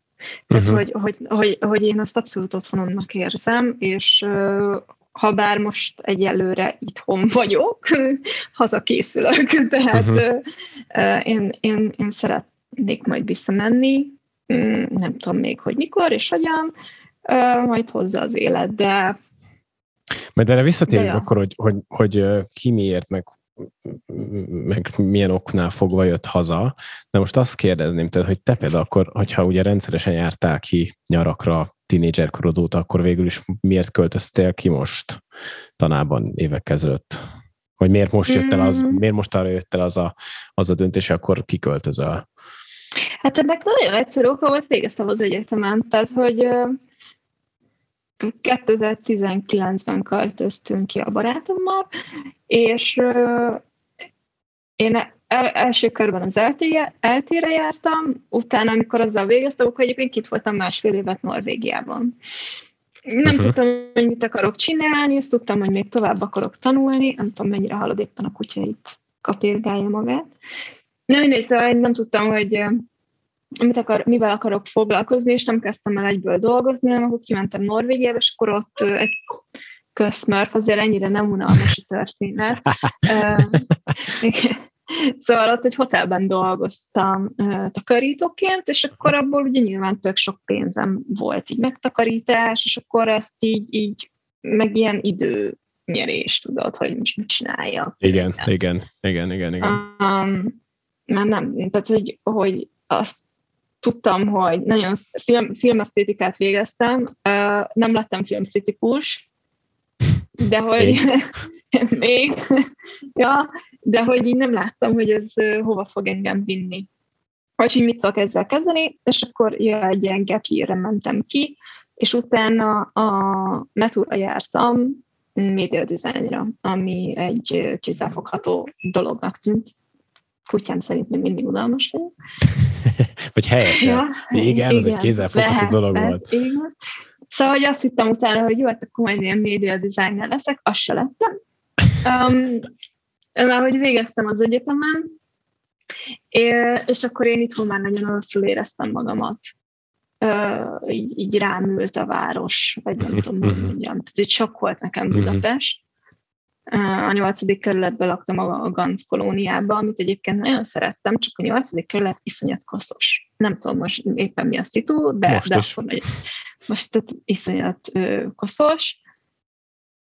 tehát, uh-huh. hogy, hogy, hogy, hogy én azt abszolút otthonomnak érzem, és ha bár most egyelőre itthon vagyok, [laughs] hazakészülök, [laughs] tehát uh-huh. én, én, én szeretnék majd visszamenni, mm, nem tudom még, hogy mikor és hogyan, majd hozzá az élet, de majd erre visszatérünk ja. akkor, hogy, hogy, hogy ki miért, meg meg milyen oknál fogva jött haza. De most azt kérdezném tehát, hogy te például akkor, hogyha ugye rendszeresen jártál ki nyarakra tínédzser korodóta, akkor végül is miért költöztél ki most tanában évek ezelőtt? Vagy miért most jött el az, mm. miért most arra jött el az a, az a döntés, akkor kiköltözöl? Hát ennek nagyon egyszerű oka volt, végeztem az egyetemen, tehát hogy 2019-ben költöztünk ki a barátommal, és én első körben az eltére jártam, utána, amikor azzal végeztem, akkor egyébként kit voltam másfél évet Norvégiában. Nem uh-huh. tudtam, hogy mit akarok csinálni, ezt tudtam, hogy még tovább akarok tanulni, nem tudom, mennyire hallod éppen a kutya itt kapirgálja magát. Nem, mindegy, szóval nem tudtam, hogy mit akar, mivel akarok foglalkozni, és nem kezdtem el egyből dolgozni, hanem akkor kimentem Norvégiába, és akkor ott egy közmörf, azért ennyire nem unalmas a történet. [laughs] Szóval ott egy hotelben dolgoztam takarítóként, és akkor abból ugye nyilván tök sok pénzem volt így megtakarítás, és akkor ezt így, így meg ilyen időnyerés, tudod, hogy most mit csinálja. Igen, igen, igen, igen, igen. Um, mert nem, tehát hogy, hogy azt tudtam, hogy nagyon film, filmesztétikát végeztem, nem lettem filmkritikus, de hogy még, [laughs] még ja, de hogy így nem láttam, hogy ez hova fog engem vinni. Vagy hogy mit szok ezzel kezdeni, és akkor ja, egy ilyen gap mentem ki, és utána a Metura jártam média designra, ami egy kézzelfogható dolognak tűnt. Kutyám szerint még mindig udalmas vagyok. [laughs] Vagy helyesen. Ja, igen, igen, ez egy kézzelfogható dolog volt. Igen. Szóval hogy azt hittem utána, hogy jó, hát akkor majd ilyen média designer leszek, azt se lettem. Um, már hogy végeztem az egyetemen, és akkor én itthon már nagyon rosszul éreztem magamat. Uh, így, így rám ült a város, vagy nem tudom, hogy mondjam. Tehát így sok volt nekem mhm. Budapest. A nyolcadik kerületben laktam a Ganz kolóniában, amit egyébként nagyon szerettem, csak a nyolcadik kerület iszonyat koszos. Nem tudom most éppen mi a szitu, de, most de akkor megy. Most tehát iszonyat ö, koszos.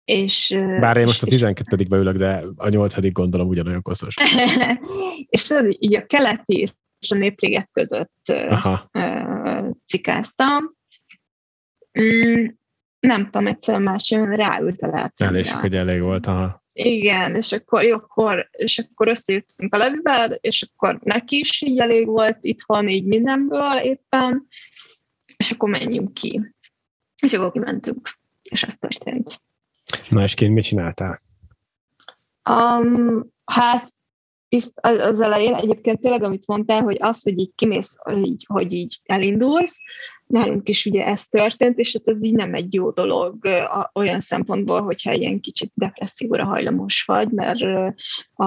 És, Bár én most a 12 ülök, de a 8 gondolom ugyanolyan koszos. [laughs] és tudod, így a keleti és a népléget között Aha. cikáztam. Nem tudom, egyszerűen más jön, ráült a lelkem. Elég, hogy elég volt, aha. Igen, és akkor, jó, akkor, és akkor összejöttünk a levivel, és akkor neki is így elég volt itthon így mindenből éppen, és akkor menjünk ki. És akkor kimentünk, és ez történt. És mit csináltál? Um, hát az elején egyébként tényleg, amit mondtál, hogy az, hogy így kimész, hogy így, hogy így elindulsz, nálunk is ugye ez történt, és hát ez így nem egy jó dolog olyan szempontból, hogyha ilyen kicsit depresszióra hajlamos vagy, mert a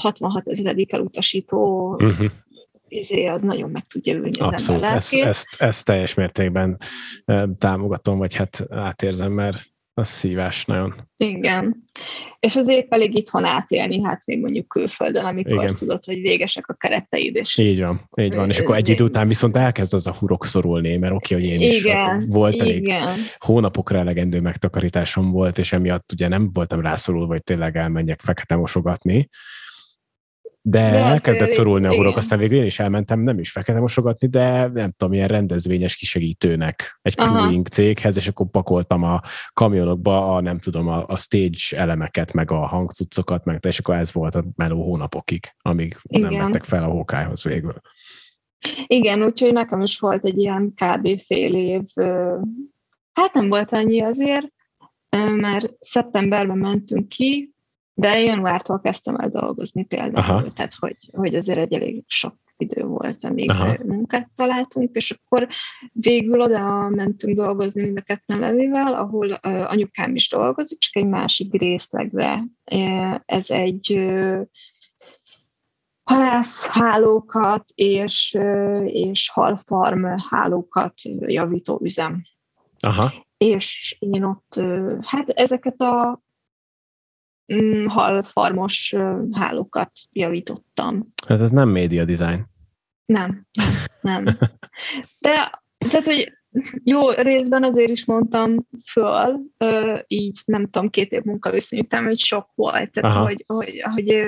66 ezeredik elutasító uh-huh izé, az nagyon meg tudja ülni az Abszolút, ember ezt, ezt, ezt teljes mértékben támogatom, vagy hát átérzem, mert az szívás nagyon. Igen. És az épp elég itthon átélni, hát még mondjuk külföldön, amikor Igen. tudod, hogy végesek a kereteid. És így van, így van. És akkor egy idő után viszont elkezd az a hurok szorulni, mert oké, hogy én is Igen. volt elég Igen. hónapokra elegendő megtakarításom volt, és emiatt ugye nem voltam rászorulva, hogy tényleg elmenjek fekete mosogatni. De, de elkezdett szorulni a hurok, aztán végül én is elmentem nem is fekete mosogatni, de nem tudom, ilyen rendezvényes kisegítőnek egy crewing céghez, és akkor pakoltam a kamionokba a, nem tudom, a, a stage elemeket, meg a hangcuccokat, meg és akkor ez volt a meló hónapokig, amíg Igen. nem lettek fel a hókályhoz végül. Igen, úgyhogy nekem is volt egy ilyen kb. fél év, hát nem volt annyi azért, mert szeptemberben mentünk ki, de januártól kezdtem el dolgozni például, Aha. tehát hogy, hogy azért egy elég sok idő volt, amíg Aha. munkát találtunk, és akkor végül oda mentünk dolgozni mind a ketten ahol uh, anyukám is dolgozik, csak egy másik részlegbe. Ez egy uh, halászhálókat és, uh, és halfarm hálókat javító üzem. Aha. És én ott, hát ezeket a halfarmos hálókat javítottam. Hát ez nem média design. Nem, nem. De tehát, hogy jó részben azért is mondtam föl, így nem tudom, két év munkaviszonyítám, hogy sok volt, tehát hogy, hogy, hogy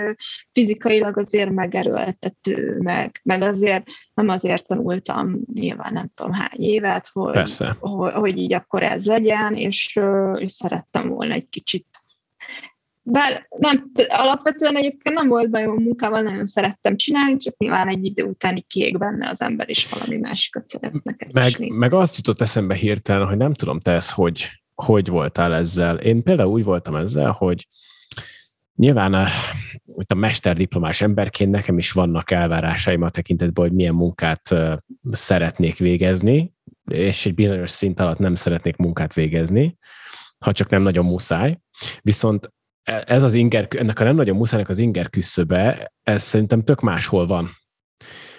fizikailag azért megerőltető, meg, meg azért nem azért tanultam nyilván nem tudom hány évet, hogy, hogy, hogy így akkor ez legyen, és, és szerettem volna egy kicsit bár nem, alapvetően egyébként nem volt bajom a munkával, nagyon szerettem csinálni, csak nyilván egy idő utáni kiég benne az ember is valami másikat szeretne meg, meg azt jutott eszembe hirtelen, hogy nem tudom, te ez hogy, hogy voltál ezzel. Én például úgy voltam ezzel, hogy nyilván a, a mesterdiplomás emberként nekem is vannak elvárásaim a tekintetben, hogy milyen munkát szeretnék végezni, és egy bizonyos szint alatt nem szeretnék munkát végezni, ha csak nem nagyon muszáj. Viszont ez az inger, ennek a nem nagyon muszájnak az inger küszöbe, ez szerintem tök máshol van.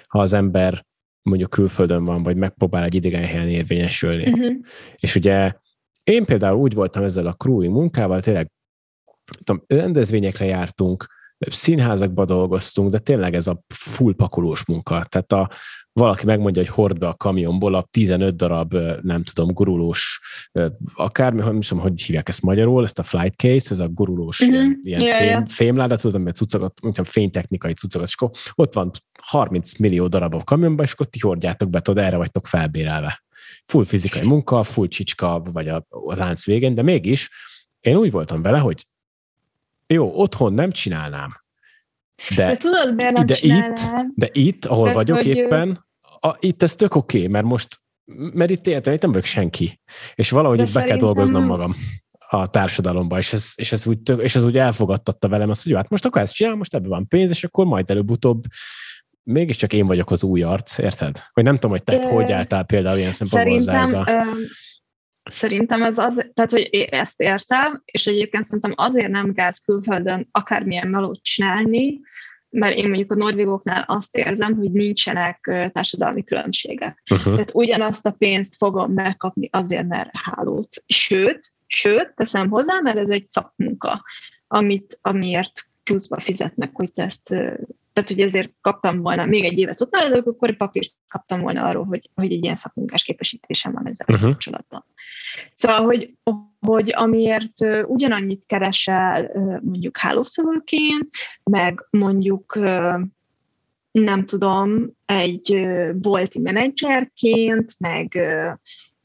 Ha az ember mondjuk külföldön van, vagy megpróbál egy idegen helyen érvényesülni. Uh-huh. És ugye én például úgy voltam ezzel a crewing munkával, tényleg tudom, rendezvényekre jártunk, színházakba dolgoztunk, de tényleg ez a full pakolós munka. Tehát a, valaki megmondja, hogy hord be a kamionból a 15 darab, nem tudom, gurulós, akármi, nem tudom, hogy hívják ezt magyarul, ezt a flight case, ez a gurulós uh-huh. ilyen, ilyen yeah, fém, yeah. fémláda, tudom, mert cuccokat, mondjam, fénytechnikai cuccokat, és akkor ott van 30 millió darab a kamionban, és akkor ti hordjátok be, tudod, erre vagytok felbérelve. Full fizikai munka, full csicska, vagy a, a lánc végén, de mégis én úgy voltam vele, hogy jó, otthon nem csinálnám, de, de tudod, miért nem de itt, de itt, ahol Mert vagyok hogy éppen, a, itt ez tök oké, okay, mert most, mert itt értem, itt nem vagyok senki. És valahogy itt be kell dolgoznom magam a társadalomba, és ez, és ez, úgy, és ez úgy elfogadtatta velem azt, hogy jó, hát most akkor ezt csinál, most ebben van pénz, és akkor majd előbb-utóbb mégiscsak én vagyok az új arc, érted? Hogy nem tudom, hogy te é, hogy álltál például ilyen szempontból Szerintem, a... Szerintem ez az, tehát hogy én ezt értem, és egyébként szerintem azért nem gáz külföldön akármilyen melót csinálni, mert én mondjuk a norvégoknál azt érzem, hogy nincsenek társadalmi különbségek. Uh-huh. Tehát ugyanazt a pénzt fogom megkapni azért, mert hálót. Sőt, sőt, teszem hozzá, mert ez egy szakmunka, amit, amiért pluszba fizetnek, hogy te ezt tehát hogy ezért kaptam volna még egy évet utána, de akkor papírt kaptam volna arról, hogy, hogy egy ilyen szakmunkás képesítésem van ezzel uh-huh. kapcsolatban. Szóval, hogy, hogy amiért ugyanannyit keresel mondjuk hálószövőként, meg mondjuk nem tudom, egy bolti menedzserként, meg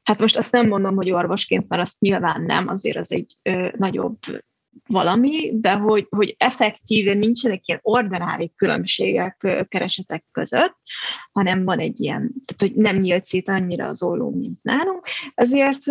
hát most azt nem mondom, hogy orvosként, mert azt nyilván nem, azért az egy nagyobb valami, de hogy, hogy effektíve nincsenek ilyen ordinári különbségek keresetek között, hanem van egy ilyen, tehát hogy nem nyílt szét annyira az olló, mint nálunk, ezért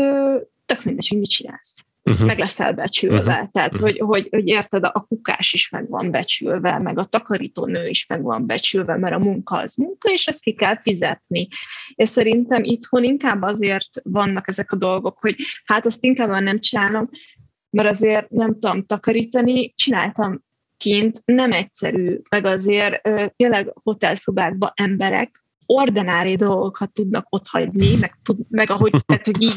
tök mindegy, hogy mit csinálsz. Uh-huh. meg leszel becsülve. Uh-huh. Tehát, uh-huh. Hogy, hogy, hogy érted, a kukás is meg van becsülve, meg a takarítónő is meg van becsülve, mert a munka az munka, és ezt ki kell fizetni. És szerintem itthon inkább azért vannak ezek a dolgok, hogy hát azt inkább nem csinálom, mert azért nem tudom takarítani, csináltam kint, nem egyszerű, meg azért tényleg hotelszobákban emberek ordinári dolgokat tudnak ott hagyni, meg, tud, meg ahogy, tehát, hogy így,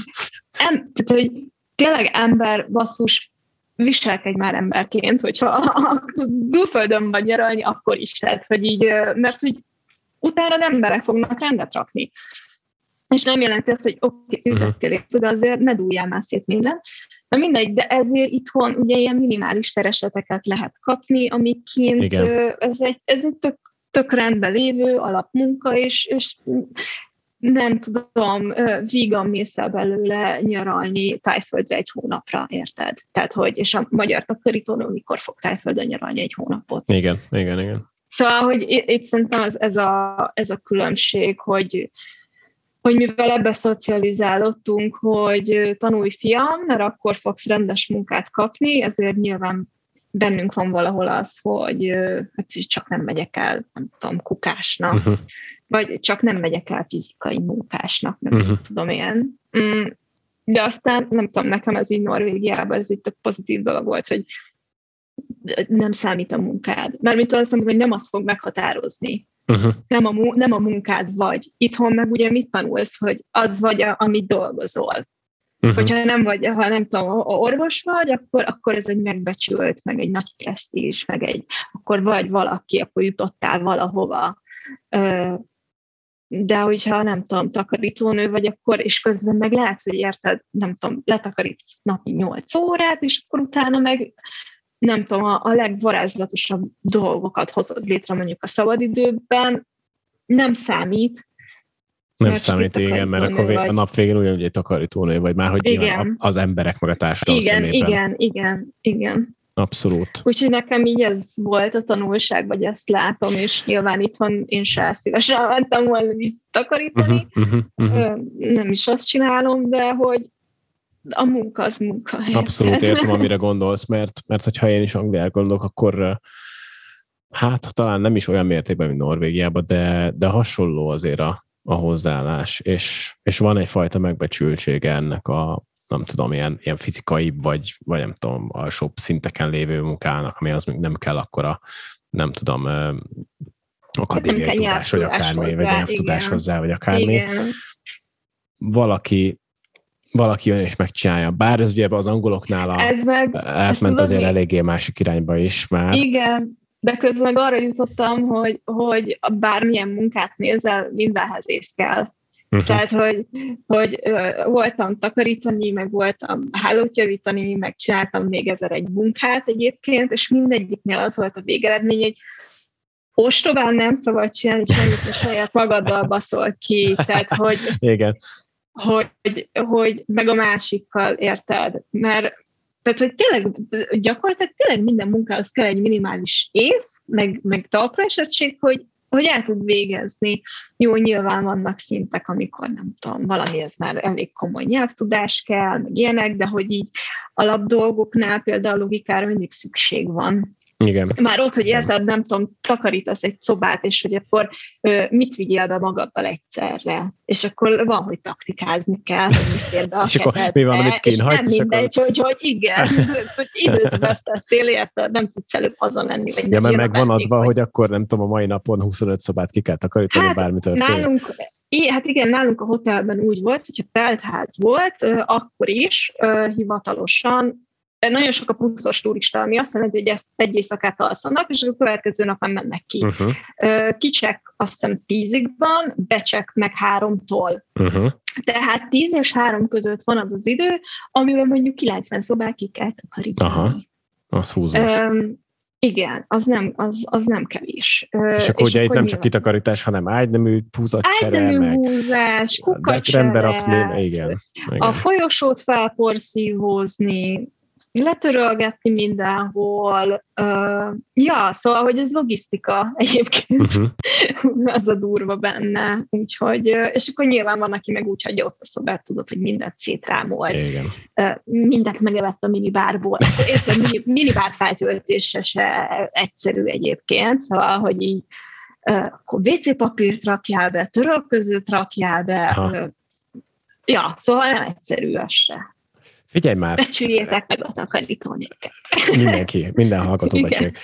em, tehát, hogy tényleg ember basszus, viselkedj már emberként, hogyha [laughs] a külföldön vagy nyaralni, akkor is lehet, hogy így, mert hogy utána emberek fognak rendet rakni. és nem jelenti azt, hogy oké, okay, fizettél uh-huh. de azért ne dúljál már szét minden. Na mindegy, de ezért itthon ugye ilyen minimális kereseteket lehet kapni, amikként Igen. ez egy, ez egy tök, tök rendben lévő alapmunka, és, és nem tudom, vígan mész el belőle nyaralni tájföldre egy hónapra, érted? Tehát, hogy, és a magyar takarítónő mikor fog tájföldön nyaralni egy hónapot? Igen, igen, igen. Szóval, hogy itt szerintem ez, ez, a, ez a különbség, hogy, hogy mivel ebbe szocializálódtunk, hogy tanulj fiam, mert akkor fogsz rendes munkát kapni, ezért nyilván bennünk van valahol az, hogy hát csak nem megyek el, nem tudom, kukásnak, uh-huh. vagy csak nem megyek el fizikai munkásnak, nem uh-huh. tudom én. Mm, de aztán, nem tudom, nekem ez így Norvégiában, ez itt a pozitív dolog volt, hogy nem számít a munkád. Mert mint azt mondom, hogy nem azt fog meghatározni. Uh-huh. Nem, a, nem a munkád vagy. Itthon meg ugye mit tanulsz, hogy az vagy, a, amit dolgozol. Uh-huh. Hogyha nem vagy, ha nem tudom, ha orvos vagy, akkor, akkor ez egy megbecsült, meg egy nagy presztízs, meg egy, akkor vagy valaki, akkor jutottál valahova. De hogyha nem tudom, takarítónő vagy, akkor, és közben meg lehet, hogy érted, nem tudom, letakarítsz napi 8 órát, és akkor utána meg nem tudom, a, a legvarázslatosabb dolgokat hozod létre mondjuk a szabadidőben, nem számít, nem számít, igen, mert akkor vagy. a nap végén ugyanúgy egy takarítónő vagy már, hogy igen. az emberek meg a társadalom Igen, szemében. igen, igen, igen. Abszolút. Úgyhogy nekem így ez volt a tanulság, vagy ezt látom, és nyilván itthon én se szívesen [laughs] mentem volna visszatakarítani. Uh-huh, uh-huh, uh-huh. Nem is azt csinálom, de hogy a munka az munka. Abszolút értem, amire gondolsz, mert, mert hogyha én is Angliára gondolok, akkor hát talán nem is olyan mértékben, mint Norvégiában, de, de hasonló azért a, a hozzáállás, és, és van egyfajta megbecsültsége ennek a, nem tudom, ilyen, ilyen fizikai, vagy, vagy nem tudom, alsóbb szinteken lévő munkának, ami az még nem kell akkor a, nem tudom, akadémiai tudás, vagy akármi, hozzá, vagy nyelvtudás hozzá, vagy akármi. Igen. Valaki valaki jön és megcsinálja. Bár ez ugye az angoloknál a, ez meg, átment azért mi? eléggé másik irányba is már. Igen, de közben meg arra jutottam, hogy, hogy bármilyen munkát nézel, mindenhez ész kell. Uh-huh. Tehát, hogy, hogy uh, voltam takarítani, meg voltam hálót javítani, meg csináltam még ezer egy munkát egyébként, és mindegyiknél az volt a végeredmény, hogy ostobán nem szabad csinálni semmit, a saját magaddal baszol ki. Tehát, hogy, Igen. Hogy, hogy meg a másikkal érted, mert tehát, hogy tényleg gyakorlatilag tényleg minden munkához kell egy minimális ész, meg, meg talpraesettség, hogy, hogy el tud végezni. Jó, nyilván vannak szintek, amikor nem tudom, valami ez már elég komoly nyelvtudás kell, meg ilyenek, de hogy így alapdolgoknál például logikára mindig szükség van. Igen. Már ott, hogy érted, nem tudom, takarítasz egy szobát, és hogy akkor ö, mit vigyél be magaddal egyszerre. És akkor van, hogy taktikázni kell, hogy mit be a És akkor mi van, amit kínhagysz? És nem mindegy, akkor... hogy, hogy igen, [laughs] [laughs] hogy időt vesztettél, érted, nem tudsz előbb hazamenni. Vagy ja, mert meg van adva, vagy... hogy akkor nem tudom, a mai napon 25 szobát ki kell takarítani, hát, bármi történik. Nálunk, Hát igen, nálunk a hotelben úgy volt, hogyha teltház volt, akkor is hivatalosan nagyon sok a pluszos turista, ami azt jelenti, hogy ezt egy éjszakát alszanak, és a következő nap mennek ki. Uh-huh. Kicsek azt hiszem tízig van, becsek meg háromtól. Uh-huh. Tehát tíz és három között van az az idő, amiben mondjuk 90 szobát ki kell takarítani. Aha, az húzós. Um, igen, az nem, az, az nem kevés. És akkor és ugye itt nem csak kitakarítás, hanem ágynemű húzatcsere, ágynemű meg húzás, kukacsere, rendbe rakni, igen, igen. A folyosót felporszívózni, letörölgetni mindenhol. Uh, ja, szóval, hogy ez logisztika egyébként, [laughs] uh-huh. az a durva benne. Úgyhogy, és akkor nyilván van, aki meg úgy hagyja ott a szobát, tudod, hogy mindent szétrámolt. Igen. Uh, mindent megevett a minibárból. Érted, mini, minibár feltöltése se egyszerű egyébként, szóval, hogy így uh, akkor WC papírt rakjál be, törölközőt rakjál be, uh, ja, szóval nem egyszerű az se. Figyelj már! Becsüljétek meg a takarítónéket. Mindenki, minden hallgató becsüljék.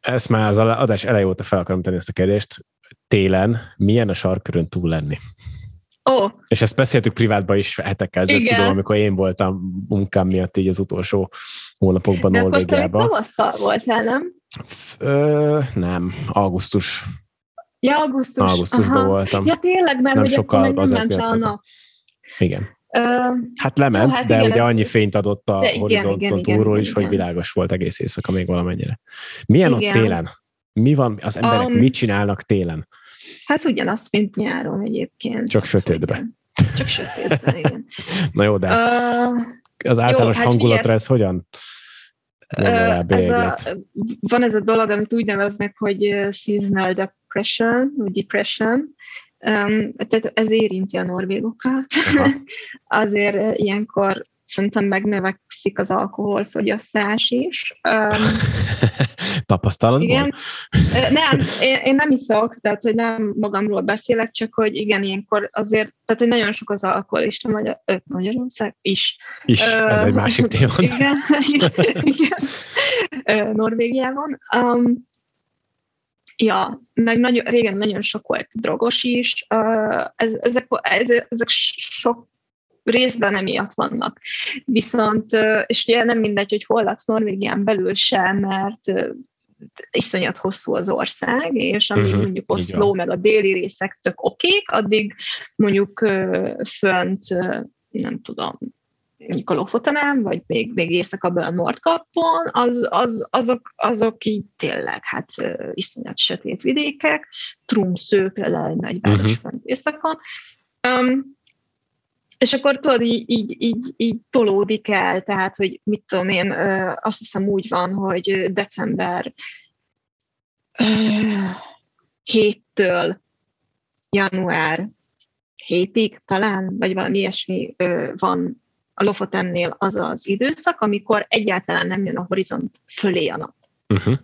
Ezt már az adás elejé óta fel akarom tenni ezt a kérdést. Télen milyen a sarkörön túl lenni? Oh. És ezt beszéltük privátban is hetekkel ezelőtt, tudom, amikor én voltam munkám miatt így az utolsó hónapokban De Norvégiában. Akkor tavasszal voltál, nem? Ö, nem, augusztus Ja, augusztus. Augusztusban Aha. voltam. Ja, tényleg, mert nem hogy sokkal akkor nem ment le a nap. Igen. Hát lement, jó, hát de igen, ugye annyi fényt adott a igen, horizonton igen, túlról igen, is, igen. hogy világos volt egész éjszaka még valamennyire. Milyen igen. ott télen? Mi van, az emberek um, mit csinálnak télen? Hát ugyanazt, mint nyáron egyébként. Csak sötétbe. Csak sötétbe, igen. [laughs] Na jó, de uh, az általános jó, hát hangulatra ez hogyan? Uh, ez a, van ez a dolog, amit úgy neveznek, hogy seasonal depression, vagy depression, Um, tehát ez érinti a norvégokat. [laughs] Azért ilyenkor szerintem megnövekszik az alkoholfogyasztás is. Um, [laughs] Tapasztalatban? Igen. Nem, én, én nem iszok, tehát hogy nem magamról beszélek, csak hogy igen, ilyenkor azért, tehát hogy nagyon sok az alkoholista Magyar, Magyarország is. Is, ez uh, egy másik téma. Igen, [laughs] igen, igen. Norvégiában. Um, Ja, meg nagyon, régen nagyon sok volt drogos is. Ez, ezek, ezek, sok részben emiatt vannak. Viszont, és ugye nem mindegy, hogy hol laksz Norvégián belül sem, mert iszonyat hosszú az ország, és amíg uh-huh, mondjuk Oszló meg a déli részek tök okék, addig mondjuk fönt, nem tudom, mondjuk a Lofotenán, vagy még, még éjszakabbban a Nordkapon, az, az, azok, azok így tényleg hát iszonyat sötét vidékek, Trumsző például egy nagyváros uh-huh. éjszakon, um, és akkor tudod, így, így, így, így tolódik el, tehát, hogy mit tudom én, azt hiszem úgy van, hogy december héttől január hétig talán, vagy valami ilyesmi van a Lofotennél az az időszak, amikor egyáltalán nem jön a horizont fölé a nap. Uh-huh.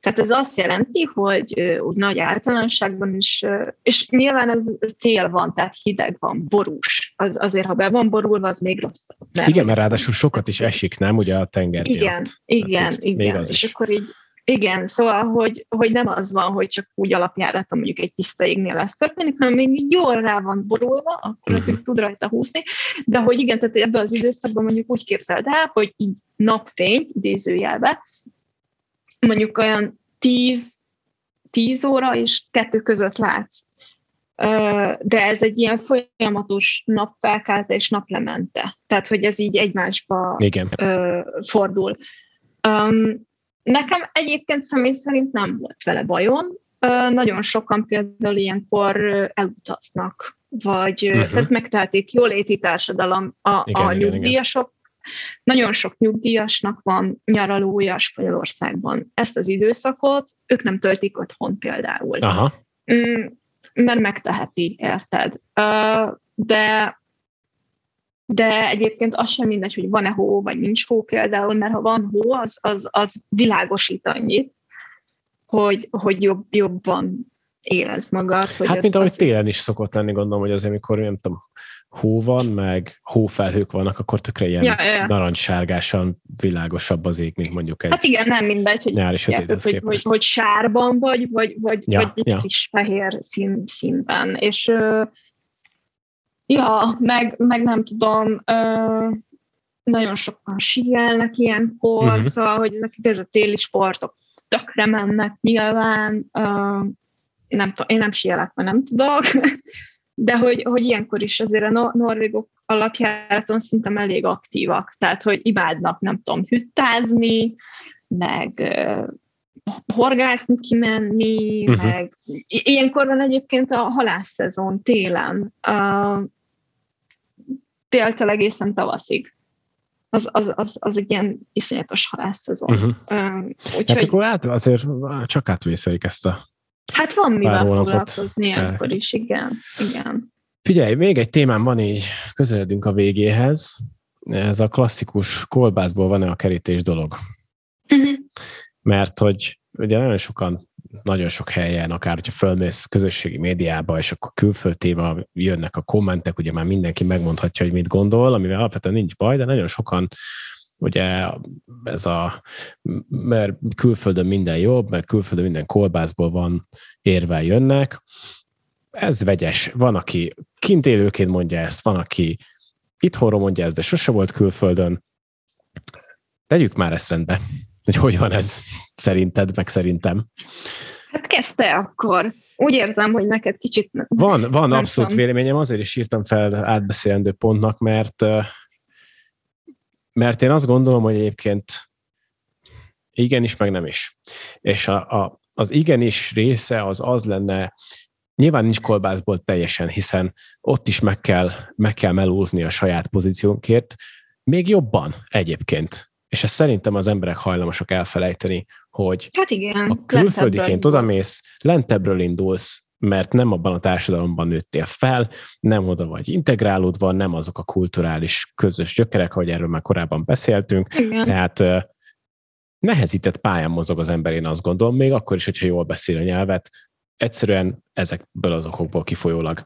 Tehát ez azt jelenti, hogy úgy nagy általánosságban is, és nyilván ez tél van, tehát hideg van, borús. Az, azért, ha be van borulva, az még rosszabb. Mert igen, mert ráadásul sokat is esik, nem? Ugye a tenger Igen, miatt. igen, igen. És is. akkor így igen, szóval, hogy, hogy nem az van, hogy csak úgy alapjáraton mondjuk egy tiszta égnél ez történik, hanem még jól rá van borulva, akkor uh-huh. tud rajta húzni, de hogy igen, tehát ebben az időszakban mondjuk úgy képzeld el, hogy így napfény, idézőjelbe, mondjuk olyan 10, 10 óra és kettő között látsz. De ez egy ilyen folyamatos napfelkelte és naplemente. Tehát, hogy ez így egymásba Igen. fordul. Nekem egyébként személy szerint nem volt vele bajom. Nagyon sokan például ilyenkor elutaznak, vagy uh-huh. tehát megtehetik jóléti társadalom a, igen, a igen, nyugdíjasok. Igen. Nagyon sok nyugdíjasnak van nyaralója Spanyolországban. Ezt az időszakot ők nem töltik otthon például. Aha. Mm, mert megteheti, érted? De de egyébként az sem mindegy, hogy van-e hó, vagy nincs hó például, mert ha van hó, az, az, az világosít annyit, hogy, hogy jobb, jobban érez magad. Hogy hát, mint ahogy télen is szokott lenni, gondolom, hogy azért, amikor nem tudom, hó van, meg hófelhők vannak, akkor tökre ilyen ja, ja. narancssárgásan világosabb az ég, mint mondjuk egy Hát igen, nem mindegy, hogy, nyári hogy, hogy, hogy, hogy, sárban vagy, vagy, vagy, ja, vagy ja. kis fehér szín, színben. És Ja, meg, meg nem tudom, ö, nagyon sokan síelnek ilyenkor, uh-huh. szóval, hogy nekik ez a téli sportok tökre mennek nyilván, ö, nem tudom, én nem síelek, mert nem tudok, [laughs] de hogy, hogy ilyenkor is azért a norvégok alapjáraton szinte elég aktívak, tehát hogy imádnak, nem tudom, hüttázni, meg ö, horgászni kimenni, uh-huh. meg ilyenkor van egyébként a halászszezon télen. Uh, téltől egészen tavaszig. Az, az, az, az egy ilyen iszonyatos halászszezon. Uh-huh. Uh, úgyhogy... Hát akkor át, azért csak átvészelik ezt a Hát van mivel foglalkozni ilyenkor is, igen. igen. Figyelj, még egy témám van, így közeledünk a végéhez. Ez a klasszikus kolbászból van-e a kerítés dolog. Uh-huh. Mert hogy ugye nagyon sokan nagyon sok helyen, akár hogyha fölmész közösségi médiába, és akkor külföldtéma jönnek a kommentek, ugye már mindenki megmondhatja, hogy mit gondol, amivel alapvetően nincs baj, de nagyon sokan ugye ez a, mert külföldön minden jobb, mert külföldön minden kolbászból van érvel jönnek, ez vegyes. Van, aki kint élőként mondja ezt, van, aki itthonról mondja ezt, de sose volt külföldön. Tegyük már ezt rendbe hogy hogy van ez szerinted, meg szerintem. Hát kezdte akkor. úgy érzem, hogy neked kicsit... Van, van abszolút tudom. véleményem, azért is írtam fel átbeszélendő pontnak, mert mert én azt gondolom, hogy egyébként igenis, meg nem is. És a, a, az igenis része az az lenne, nyilván nincs kolbászból teljesen, hiszen ott is meg kell, meg kell melózni a saját pozíciónkért, még jobban egyébként. És ezt szerintem az emberek hajlamosak elfelejteni, hogy hát igen, a külföldiként odamész, lentebbről indulsz, mert nem abban a társadalomban nőttél fel, nem oda vagy integrálódva, nem azok a kulturális közös gyökerek, ahogy erről már korábban beszéltünk. Igen. Tehát nehezített pályán mozog az ember, én azt gondolom, még akkor is, hogyha jól beszél a nyelvet, egyszerűen ezekből az okokból kifolyólag.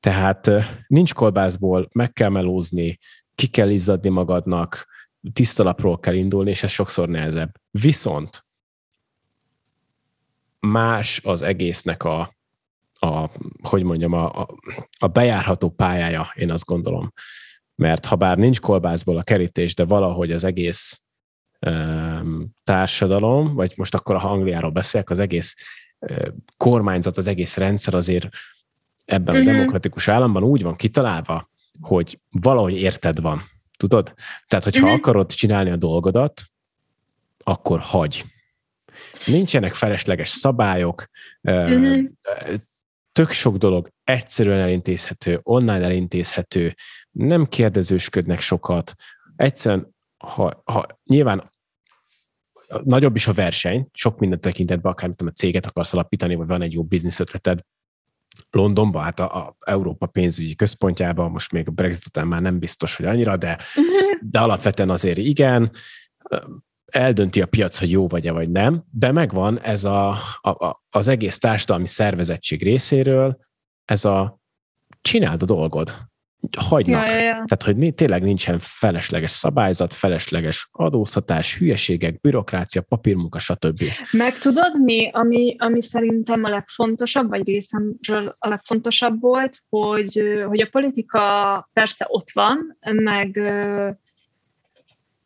Tehát nincs kolbászból, meg kell melózni, ki kell izzadni magadnak, tisztalapról kell indulni, és ez sokszor nehezebb. Viszont más az egésznek a, a hogy mondjam, a, a bejárható pályája, én azt gondolom. Mert ha bár nincs kolbászból a kerítés, de valahogy az egész um, társadalom, vagy most akkor ha Angliáról beszélek, az egész uh, kormányzat, az egész rendszer azért ebben uh-huh. a mhm. demokratikus államban úgy van kitalálva, hogy valahogy érted van. Tudod? Tehát, hogyha uh-huh. akarod csinálni a dolgodat, akkor hagy. Nincsenek felesleges szabályok, uh-huh tök sok dolog egyszerűen elintézhető, online elintézhető, nem kérdezősködnek sokat. Egyszerűen, ha, ha nyilván nagyobb is a verseny, sok minden tekintetben, akár a céget akarsz alapítani, vagy van egy jó biznisz ötleted, Londonban, hát a, a Európa pénzügyi központjában, most még a Brexit után már nem biztos, hogy annyira, de, uh-huh. de alapvetően azért igen eldönti a piac, hogy jó vagy-e vagy nem, de megvan ez a, a, az egész társadalmi szervezettség részéről, ez a csináld a dolgod, hagynak. Ja, ja, ja. Tehát, hogy tényleg nincsen felesleges szabályzat, felesleges adóztatás, hülyeségek, bürokrácia, papírmunka, stb. Meg tudod mi, ami, ami szerintem a legfontosabb, vagy részemről a legfontosabb volt, hogy, hogy a politika persze ott van, meg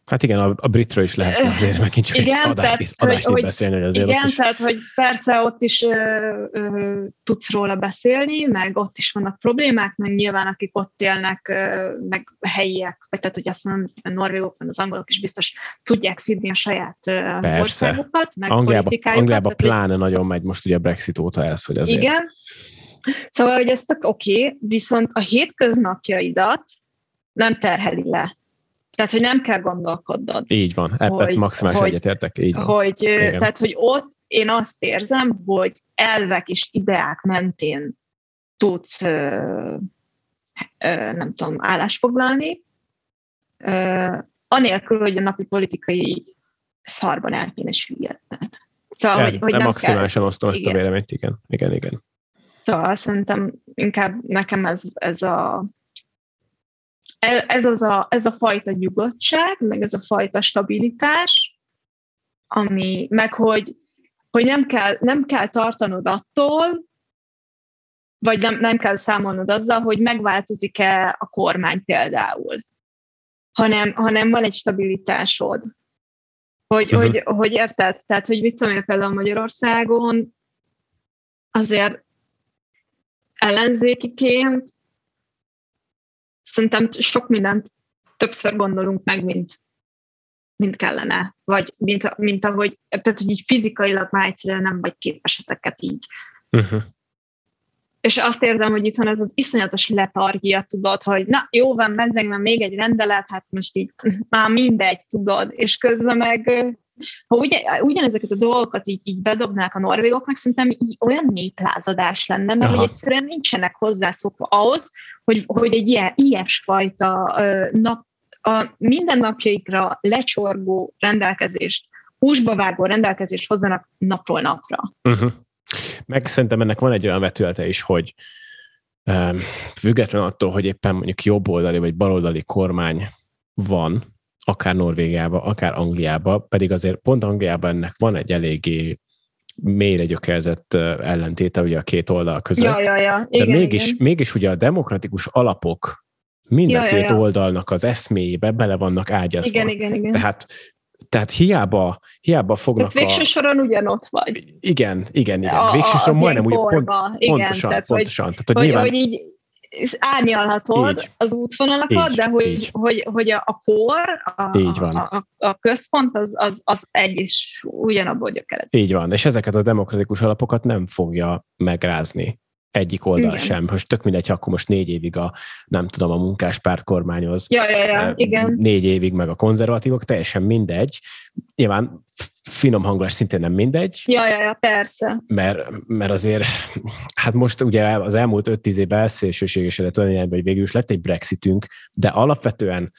Hát igen, a, a britről is lehet azért megint csak igen, egy adás, tehát, hogy, beszélni, hogy azért Igen, is... tehát hogy persze ott is ö, ö, tudsz róla beszélni, meg ott is vannak problémák, meg nyilván akik ott élnek, ö, meg helyiek, vagy tehát hogy azt mondom, a norvégok, az angolok is biztos tudják szidni a saját persze. országukat, meg Angliába, politikájukat. Angliába tehát, pláne nagyon megy most ugye a Brexit óta ez, hogy azért... Igen, szóval, hogy ez tök oké, okay, viszont a hétköznapjaidat nem terheli le tehát, hogy nem kell gondolkodnod. Így van, ebben maximális hogy, egyetértek. Így van. Hogy, tehát, hogy ott én azt érzem, hogy elvek és ideák mentén tudsz ö, ö, nem tudom, állásfoglalni, ö, anélkül, hogy a napi politikai szarban el kéne süllyedni. Szóval, el, hogy, hogy nem maximálisan kell, osztom igen. ezt a véleményt, igen. Igen, igen. Szóval szerintem inkább nekem ez, ez a ez, az a, ez a fajta nyugodtság, meg ez a fajta stabilitás, ami, meg hogy, hogy nem, kell, nem kell tartanod attól, vagy nem, nem kell számolnod azzal, hogy megváltozik-e a kormány például, hanem, hanem van egy stabilitásod. Hogy, uh-huh. hogy, hogy érted? Tehát, hogy mit tudom például Magyarországon azért ellenzékiként szerintem sok mindent többször gondolunk meg, mint, mint kellene, vagy mint, mint ahogy, tehát hogy így fizikailag már egyszerűen nem vagy képes ezeket így. Uh-huh. És azt érzem, hogy itthon ez az iszonyatos letargia, tudod, hogy na jó van, mezzeg, még egy rendelet, hát most így [laughs] már mindegy, tudod, és közben meg ha ugyan, ugyanezeket a dolgokat így, így bedobnák a norvégoknak, szerintem így olyan néplázadás lenne, mert Aha. hogy egyszerűen nincsenek hozzászokva ahhoz, hogy, hogy egy ilyen, ilyesfajta nap, a mindennapjaikra lecsorgó rendelkezést, húsba vágó rendelkezést hozzanak napról napra. Uh-huh. Meg szerintem ennek van egy olyan vetülete is, hogy um, független attól, hogy éppen mondjuk jobboldali vagy baloldali kormány van, akár Norvégiába, akár Angliába, pedig azért pont Angliában ennek van egy eléggé mélyre gyökerzett ellentéte ugye a két oldal között. Ja, ja, ja. Igen, De mégis, igen. mégis ugye a demokratikus alapok mind a ja, két ja, ja. oldalnak az eszméjébe bele vannak ágyazva. Igen, igen, igen. Tehát tehát hiába, hiába fognak tehát végső soron ugyanott vagy. Igen, igen, igen. A, végső soron majdnem úgy, pont, igen, pontosan, tehát, pontosan. Hogy, tehát, hogy, hogy, nyilván... hogy így árnyalhatod így. az útvonalakat, így, de hogy, így. hogy, hogy a, a kor, a, így van. A, a, központ az, az, az egy is ugyanabból gyökerezik. Így van, és ezeket a demokratikus alapokat nem fogja megrázni egyik oldal igen. sem. Most tök mindegy, akkor most négy évig a, nem tudom, a munkáspárt kormányoz. Ja, ja, ja, igen. Négy évig meg a konzervatívok, teljesen mindegy. Nyilván finom hangolás szintén nem mindegy. Ja, ja, ja, persze. Mert, mert azért, hát most ugye az elmúlt 5-10 évben elszélsőségesedett olyan hogy végül is lett egy Brexitünk, de alapvetően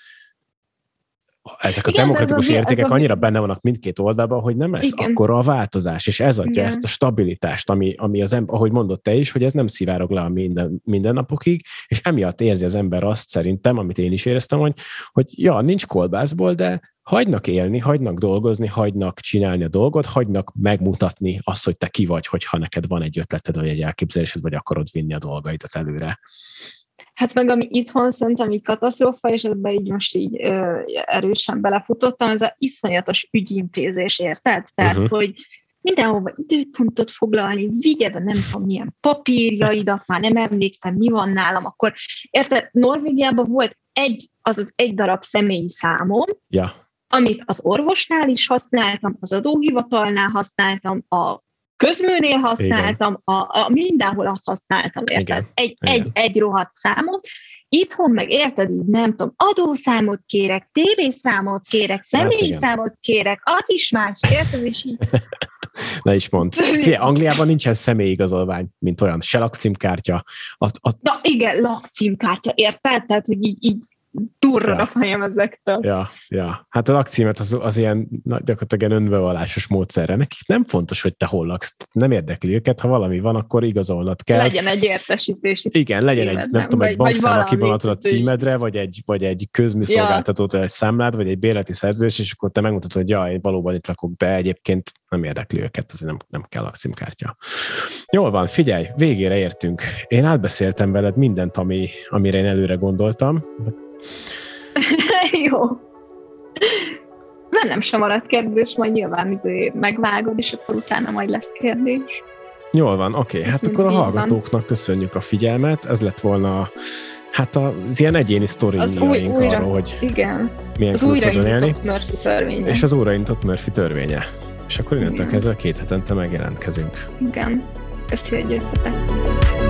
ezek a Igen, demokratikus a, értékek a... annyira benne vannak mindkét oldalban, hogy nem lesz Igen. akkora a változás, és ez adja Igen. ezt a stabilitást, ami, ami az ember, ahogy mondott te is, hogy ez nem szivárog le a minden, mindennapokig, és emiatt érzi az ember azt szerintem, amit én is éreztem, hogy, hogy ja, nincs kolbászból, de hagynak élni, hagynak dolgozni, hagynak csinálni a dolgot, hagynak megmutatni azt, hogy te ki vagy, hogyha neked van egy ötleted, vagy egy elképzelésed, vagy akarod vinni a dolgaidat előre. Hát meg ami itthon szerintem így katasztrófa, és ebben így most így ö, erősen belefutottam, ez a iszonyatos ügyintézés, érted? Tehát, uh-huh. hogy mindenhova időpontot foglalni, vigye be nem tudom milyen papírjaidat, már nem emlékszem, mi van nálam, akkor érted, Norvégiában volt egy, azaz egy darab személyi számom, ja. amit az orvosnál is használtam, az adóhivatalnál használtam, a közműnél használtam, a, a mindenhol azt használtam, érted? Igen. Egy, Igen. Egy, egy rohadt számot, Itthon meg érted, így nem tudom, adószámot kérek, tévészámot kérek, hát személyi hát számot kérek, az is más, érted, és így... [laughs] Ne is mondd. Fé, Angliában nincsen személyigazolvány, mint olyan, se lakcímkártya. A, a... Na igen, lakcímkártya, érted? Tehát, hogy így, így durran ja. a fejem ezektől. Ja, ja. Hát a lakcímet az, az ilyen gyakorlatilag ilyen önbevallásos módszerre. Nekik nem fontos, hogy te hol laksz. Nem érdekli őket, ha valami van, akkor igazolnod kell. Legyen egy értesítési Igen, legyen egy, nem, nem tudom, egy bankszám, aki a címedre, vagy egy, vagy egy közműszolgáltatót, ja. egy számlád, vagy egy bérleti szerződés, és akkor te megmutatod, hogy ja, én valóban itt lakok, de egyébként nem érdekli őket, azért nem, nem kell lakcímkártya. Jól van, figyelj, végére értünk. Én átbeszéltem veled mindent, ami, amire én előre gondoltam. [laughs] Jó. Bennem sem maradt kérdés, majd nyilván izé megvágod, és akkor utána majd lesz kérdés. Jól van, oké. Okay. Hát akkor a hallgatóknak van. köszönjük a figyelmet. Ez lett volna hát az ilyen egyéni sztoriaink arról, hogy igen. milyen az külföldön élni. Murphy törvénye. És az újraintott Murphy törvénye. És akkor innentől kezdve két hetente megjelentkezünk. Igen. Köszönjük, hogy jöttetek.